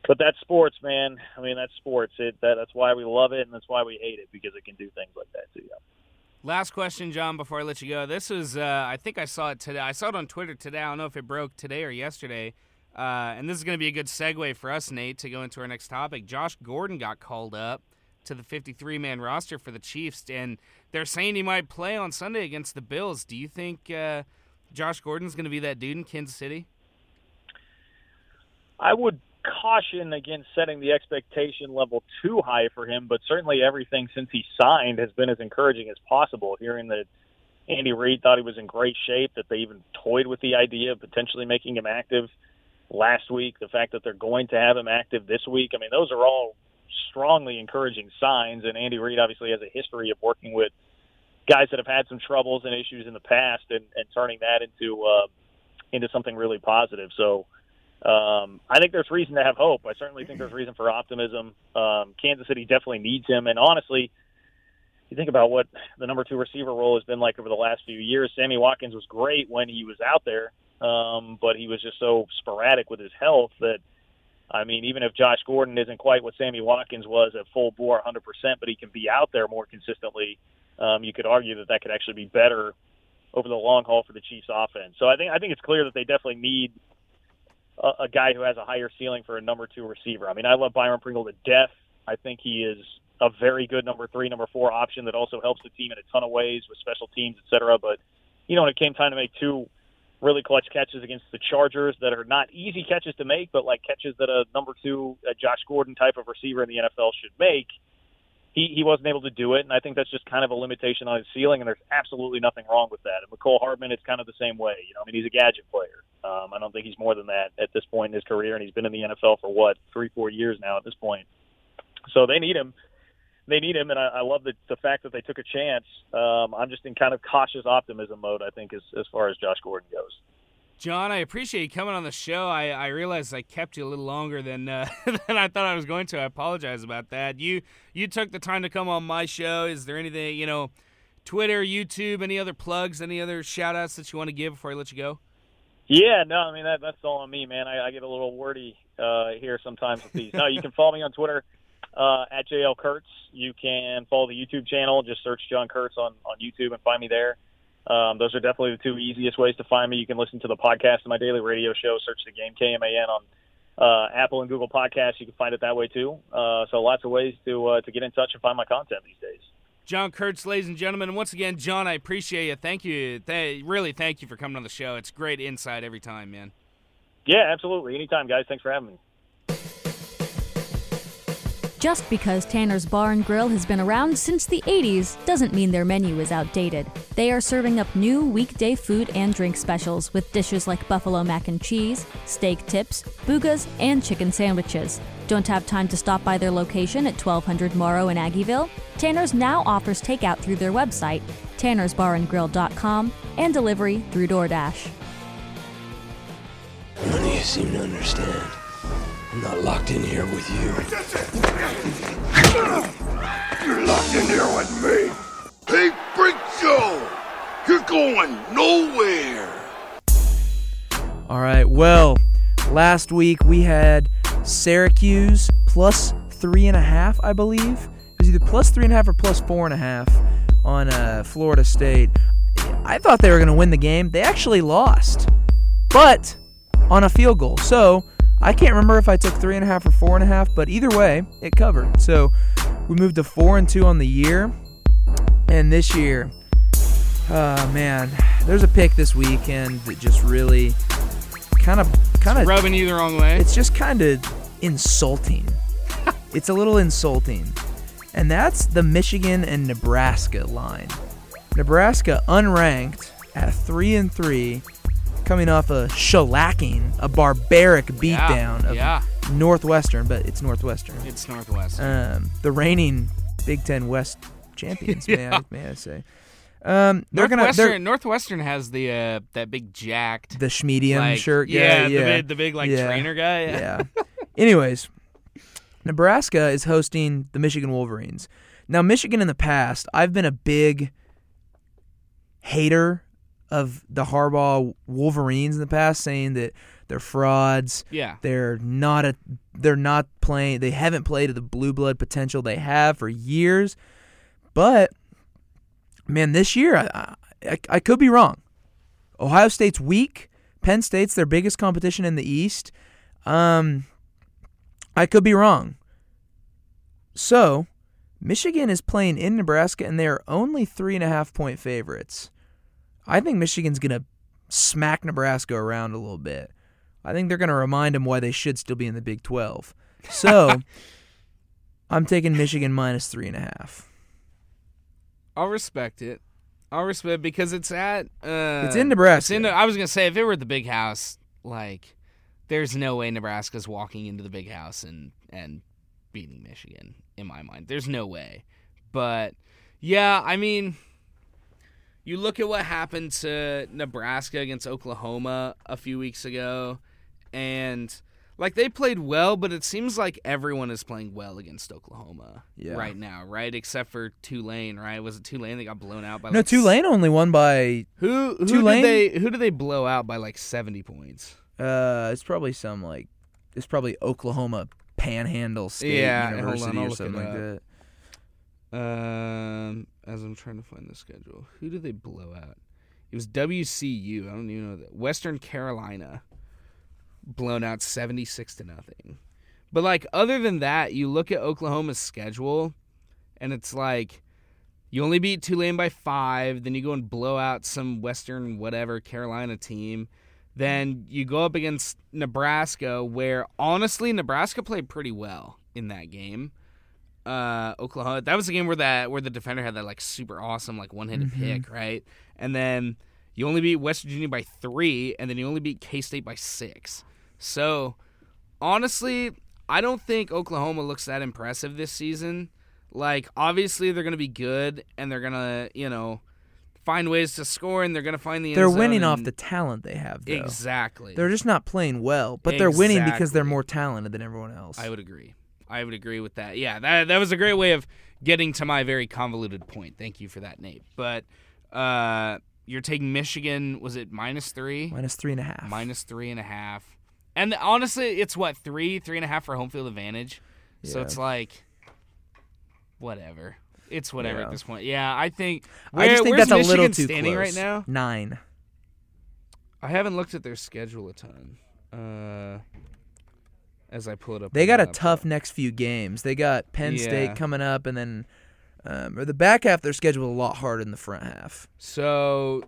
but that's sports, man. I mean, that's sports. It that, that's why we love it, and that's why we hate it because it can do things like that to you. Last question, John, before I let you go. This is, uh, I think I saw it today. I saw it on Twitter today. I don't know if it broke today or yesterday. Uh, and this is going to be a good segue for us, Nate, to go into our next topic. Josh Gordon got called up to the 53 man roster for the Chiefs, and they're saying he might play on Sunday against the Bills. Do you think uh, Josh Gordon's going to be that dude in Kansas City? I would caution against setting the expectation level too high for him, but certainly everything since he signed has been as encouraging as possible. Hearing that Andy Reid thought he was in great shape, that they even toyed with the idea of potentially making him active last week, the fact that they're going to have him active this week. I mean, those are all strongly encouraging signs. And Andy Reid obviously has a history of working with guys that have had some troubles and issues in the past, and, and turning that into uh, into something really positive. So. Um, I think there's reason to have hope. I certainly think there's reason for optimism. Um, Kansas City definitely needs him, and honestly, you think about what the number two receiver role has been like over the last few years. Sammy Watkins was great when he was out there, um, but he was just so sporadic with his health that, I mean, even if Josh Gordon isn't quite what Sammy Watkins was at full bore 100%, but he can be out there more consistently, um, you could argue that that could actually be better over the long haul for the Chiefs offense. So I think I think it's clear that they definitely need a, a guy who has a higher ceiling for a number two receiver. I mean, I love Byron Pringle to death. I think he is a very good number three, number four option that also helps the team in a ton of ways with special teams, et cetera. But you know, when it came time to make two really clutch catches against the Chargers that are not easy catches to make, but like catches that a number two a Josh Gordon type of receiver in the NFL should make. He he wasn't able to do it, and I think that's just kind of a limitation on his ceiling. And there's absolutely nothing wrong with that. And Mecole Hardman it's kind of the same way. You know, I mean, he's a gadget player. Um, I don't think he's more than that at this point in his career, and he's been in the NFL for what three, four years now at this point. So they need him. they need him, and I, I love the the fact that they took a chance. Um, I'm just in kind of cautious optimism mode. I think as as far as Josh Gordon goes. John, I appreciate you coming on the show. I, I realized I kept you a little longer than uh, than I thought I was going to. I apologize about that. You you took the time to come on my show. Is there anything you know, Twitter, YouTube, any other plugs, any other shout outs that you want to give before I let you go? Yeah, no, I mean that that's all on me, man. I, I get a little wordy uh, here sometimes with these. No, you can follow me on Twitter uh, at JL Kurtz. You can follow the YouTube channel. Just search John Kurtz on on YouTube and find me there. Um, those are definitely the two easiest ways to find me. You can listen to the podcast of my daily radio show. Search the game KMAN on uh, Apple and Google Podcasts. You can find it that way too. Uh, so lots of ways to uh, to get in touch and find my content these days. John Kurtz, ladies and gentlemen, once again, John, I appreciate you. Thank you, Th- really, thank you for coming on the show. It's great insight every time, man. Yeah, absolutely. Anytime, guys. Thanks for having me. Just because Tanner's Bar and Grill has been around since the 80s doesn't mean their menu is outdated. They are serving up new weekday food and drink specials with dishes like buffalo mac and cheese, steak tips, boogas, and chicken sandwiches. Don't have time to stop by their location at 1200 Moro in Aggieville? Tanner's now offers takeout through their website, tannersbarandgrill.com, and delivery through DoorDash. None of you seem to understand. I'm not locked in here with you. You're locked in here with me. Hey, Freak Show! You're going nowhere! All right. Well, last week we had Syracuse plus three and a half, I believe. It was either plus three and a half or plus four and a half on uh, Florida State. I thought they were going to win the game. They actually lost, but on a field goal. So I can't remember if I took three and a half or four and a half, but either way, it covered. So we moved to four and two on the year, and this year, uh, man, there's a pick this weekend that just really kind of kind of rubbing you the wrong way. It's just kind of insulting. it's a little insulting, and that's the Michigan and Nebraska line. Nebraska unranked at three and three coming off a shellacking, a barbaric beatdown yeah, of yeah. Northwestern, but it's Northwestern. It's Northwestern. Um, the reigning Big Ten West champions, yeah. may, I, may I say. Um, they're Northwestern, gonna, Northwestern has the uh, that big jacked the schmedium like, shirt guy, yeah, yeah, the big, the big like yeah. trainer guy. Yeah. yeah. Anyways, Nebraska is hosting the Michigan Wolverines. Now, Michigan in the past, I've been a big hater of the Harbaugh Wolverines in the past, saying that they're frauds. Yeah. They're not a they're not playing they haven't played to the blue blood potential they have for years. But man, this year I, I, I could be wrong. Ohio State's weak. Penn State's their biggest competition in the East. Um I could be wrong. So Michigan is playing in Nebraska and they are only three and a half point favorites. I think Michigan's going to smack Nebraska around a little bit. I think they're going to remind them why they should still be in the Big 12. So I'm taking Michigan minus three and a half. I'll respect it. I'll respect it because it's at. Uh, it's in Nebraska. It's in, I was going to say, if it were the big house, like, there's no way Nebraska's walking into the big house and, and beating Michigan, in my mind. There's no way. But, yeah, I mean you look at what happened to Nebraska against Oklahoma a few weeks ago, and like they played well, but it seems like everyone is playing well against Oklahoma yeah. right now, right? Except for Tulane, right? Was it Tulane that got blown out by? No, like Tulane only won by who? Who Tulane? did they? Who did they blow out by like seventy points? Uh, it's probably some like it's probably Oklahoma Panhandle State yeah, University on, or something like that. Um, as I'm trying to find the schedule, who did they blow out? It was WCU. I don't even know that. Western Carolina blown out 76 to nothing. But like other than that, you look at Oklahoma's schedule and it's like you only beat Tulane by 5, then you go and blow out some Western whatever Carolina team. Then you go up against Nebraska where honestly Nebraska played pretty well in that game uh, Oklahoma. That was the game where that where the defender had that like super awesome like one handed Mm-hmm. pick, right? And then you only beat West Virginia by three, and then you only beat K State by six. So honestly, I don't think Oklahoma looks that impressive this season. Like obviously they're going to be good and they're going to, you know, find ways to score and they're going to find the They're winning off the talent they have. Though. Exactly. They're just not playing well, but they're winning because they're more talented than everyone else. I would agree. I would agree with that. Yeah, that that was a great way of getting to my very convoluted point. Thank you for that, Nate. But uh, you're taking Michigan. Was it minus three? Minus three and a half. Minus three and a half. And honestly, it's what three, three and a half for home field advantage. So it's like, whatever. It's whatever Yeah. at this point. Yeah, I think. I just think that's a Michigan little too standing close. right now? Nine. I haven't looked at their schedule a ton. Uh, as I pull it up, They got a tough next few games. They got Penn Yeah. State coming up, and then um, or the back half of their schedule a lot harder than the front half. So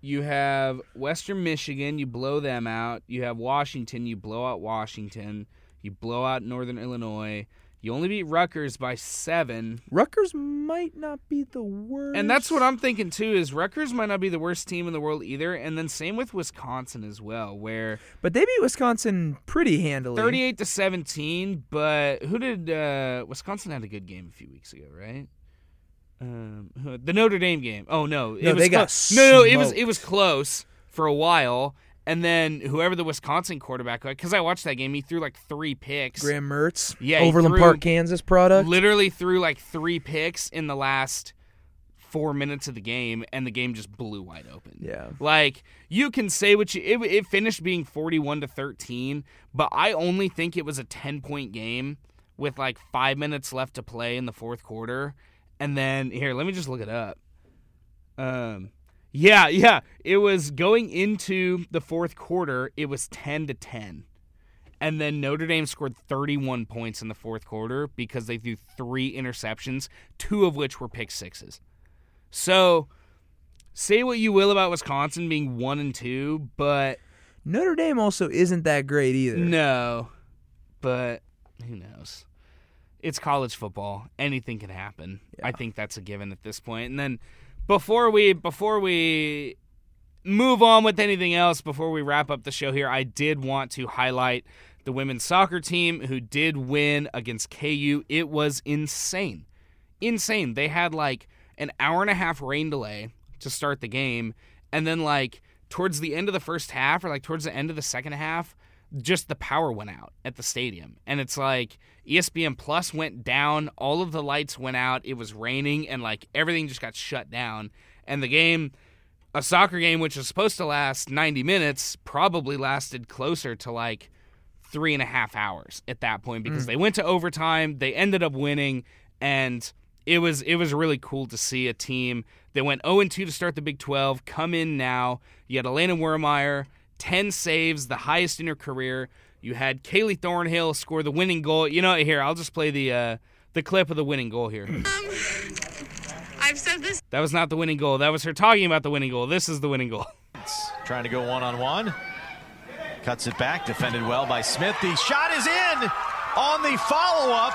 you have Western Michigan, you blow them out. You have Washington, you blow out Washington. You blow out Northern Illinois. You only beat Rutgers by seven. Rutgers might not be the worst. And that's what I'm thinking too. Is Rutgers might not be the worst team in the world either. And then same with Wisconsin as well, where But they beat Wisconsin pretty handily. 38 to 17. But who did uh, Wisconsin had a good game a few weeks ago, right? Um, the Notre Dame game. Oh no, it No, was they got no, no. It was it was close for a while, and then whoever the Wisconsin quarterback, because I watched that game, he threw like three picks. Graham Mertz, Yeah, Overland threw- Park, Kansas product. Literally threw like three picks in the last four minutes of the game, and the game just blew wide open. Yeah. Like you can say what you it, it finished being 41 to 13, but I only think it was a 10 point game with like 5 minutes left to play in the fourth quarter. And then here, let me just look it up. Um yeah, yeah, it was going into the fourth quarter, it was 10 to 10. And then Notre Dame scored 31 points in the fourth quarter because they threw three interceptions, two of which were pick sixes. So, say what you will about Wisconsin being one and two, but Notre Dame also isn't that great either. no, but who knows? It's college football. Anything can happen. I think that's a given at this point. And then before we before we move on with anything else, before we wrap up the show here, I did want to highlight the women's soccer team who did win against KU. It was insane. Insane. They had like an hour and a half rain delay to start the game, and then like towards the end of the first half or like towards the end of the second half, just the power went out at the stadium. And it's like ESPN Plus went down, all of the lights went out, it was raining, and like everything just got shut down. And the game, a soccer game which was supposed to last 90 minutes, probably lasted closer to like three and a half hours at that point because Mm. they went to overtime, they ended up winning, and it was it was really cool to see a team that went 0 2 to start the Big 12 come in now. You had Elena Wermeyer, 10 saves, the highest in her career. You had Kaylee Thornhill score the winning goal. You know, here I'll just play the uh, the clip of the winning goal here. I've said this. That was not the winning goal. That was her talking about the winning goal. This is the winning goal. Trying to go one on one. Cuts it back, defended well by Smith. The shot is in on the follow up.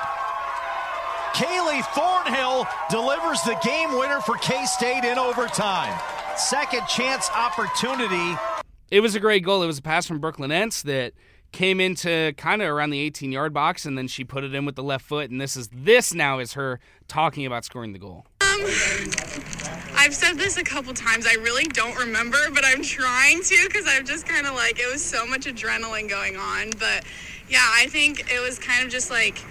Kaylee Thornhill delivers the game winner for K State in overtime. Second chance opportunity. It was a great goal. It was a pass from Brooklyn Ents that came into kind of around the 18 yard box, and then she put it in with the left foot. And this is this now is her talking about scoring the goal. Um, I've said this a couple times. I really don't remember, but I'm trying to because I'm just kind of like it was so much adrenaline going on. But yeah, I think it was kind of just like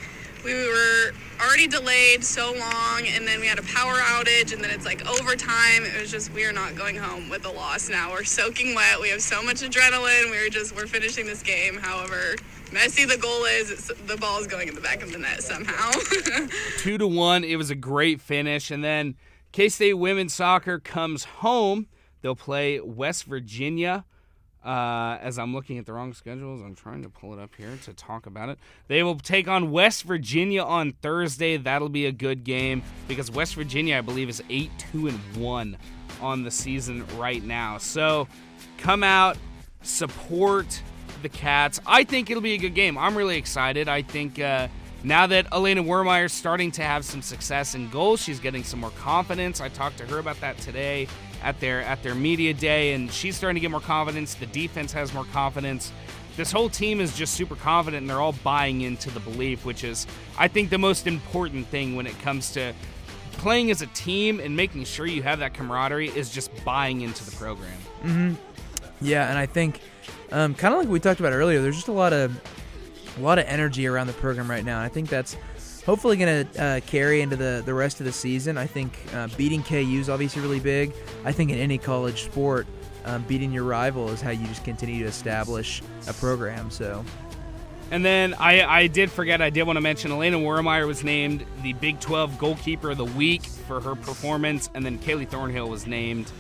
we were already delayed so long, and then we had a power outage, and then it's like overtime. It was just we are not going home with a loss now. We're soaking wet. We have so much adrenaline. we are just we're finishing this game. However messy the goal is, the ball is going in the back of the net somehow. two to one. It was a great finish. And then K State women's soccer comes home. They'll play West Virginia. Uh, as I'm looking at the wrong schedules, I'm trying to pull it up here to talk about it. They will take on West Virginia on Thursday. That'll be a good game because West Virginia, I believe, is eight two and one on the season right now. So come out, support the Cats. I think it'll be a good game. I'm really excited. I think uh, now that Elena Wermeyer is starting to have some success in goals, she's getting some more confidence. I talked to her about that today at their at their media day, and she's starting to get more confidence. The defense has more confidence. this whole team is just super confident and they're all buying into the belief, which is, I think, the most important thing when it comes to playing as a team and making sure you have that camaraderie is just buying into the program. hmm Yeah, and I think, um, kind of like we talked about earlier, there's just a lot of a lot of energy around the program right now. And I think that's hopefully going to uh, carry into the, the rest of the season. I think uh, beating KU is obviously really big. I think in any college sport, um, beating your rival is how you just continue to establish a program. So. And then I, I did forget, I did want to mention Elena Wermeyer was named the Big 12 Goalkeeper of the Week for her performance, and then Kaylee Thornhill was named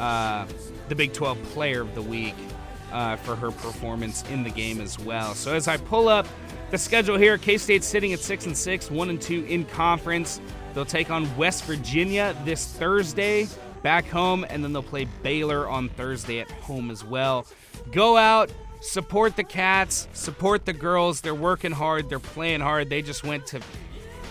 uh, the Big 12 Player of the Week uh, for her performance in the game as well. So as I pull up the schedule here, K State's sitting at six and six, one and two in conference. They'll take on West Virginia this Thursday back home, and then they'll play Baylor on Thursday at home as well. Go out, support the Cats, support the girls. They're working hard, they're playing hard. They just went to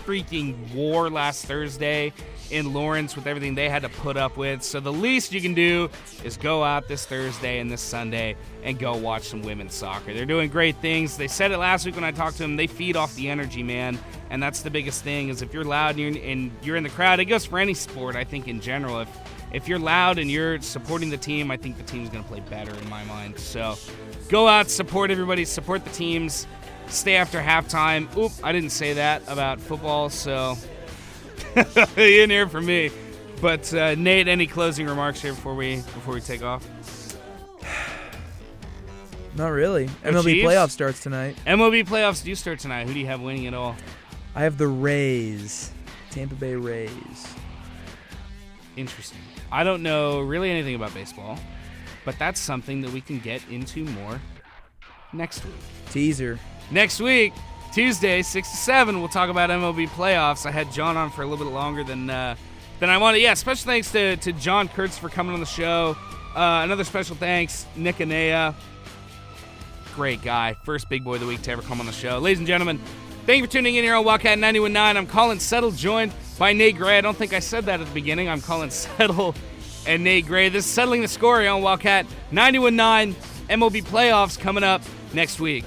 freaking war last Thursday in Lawrence with everything they had to put up with. So the least you can do is go out this Thursday and this Sunday and go watch some women's soccer. They're doing great things. They said it last week when I talked to them. They feed off the energy, man, and that's the biggest thing. Is if you're loud and you're, and you're in the crowd, it goes for any sport. I think in general, if if you're loud and you're supporting the team, I think the team's going to play better in my mind. So go out, support everybody, support the teams. Stay after halftime. Oop, I didn't say that about football, so you didn't hear me. But uh, Nate, any closing remarks here before we before we take off? Not really. The MLB Chiefs? playoff starts tonight. MLB playoffs do start tonight. Who do you have winning it all? I have the Rays, Tampa Bay Rays. Interesting. I don't know really anything about baseball, but that's something that we can get into more next week. Teaser. Next week, Tuesday, six to seven, we'll talk about MLB playoffs. I had John on for a little bit longer than uh, than I wanted. Yeah, special thanks to, to John Kurtz for coming on the show. Uh, another special thanks, Nick Anea. Great guy. First big boy of the week to ever come on the show. Ladies and gentlemen, thank you for tuning in here on Wildcat 919. I'm Colin Settle, joined by Nate Gray. I don't think I said that at the beginning. I'm Colin Settle and Nate Gray. This is Settling the Score here on Wildcat 919. MLB playoffs coming up next week.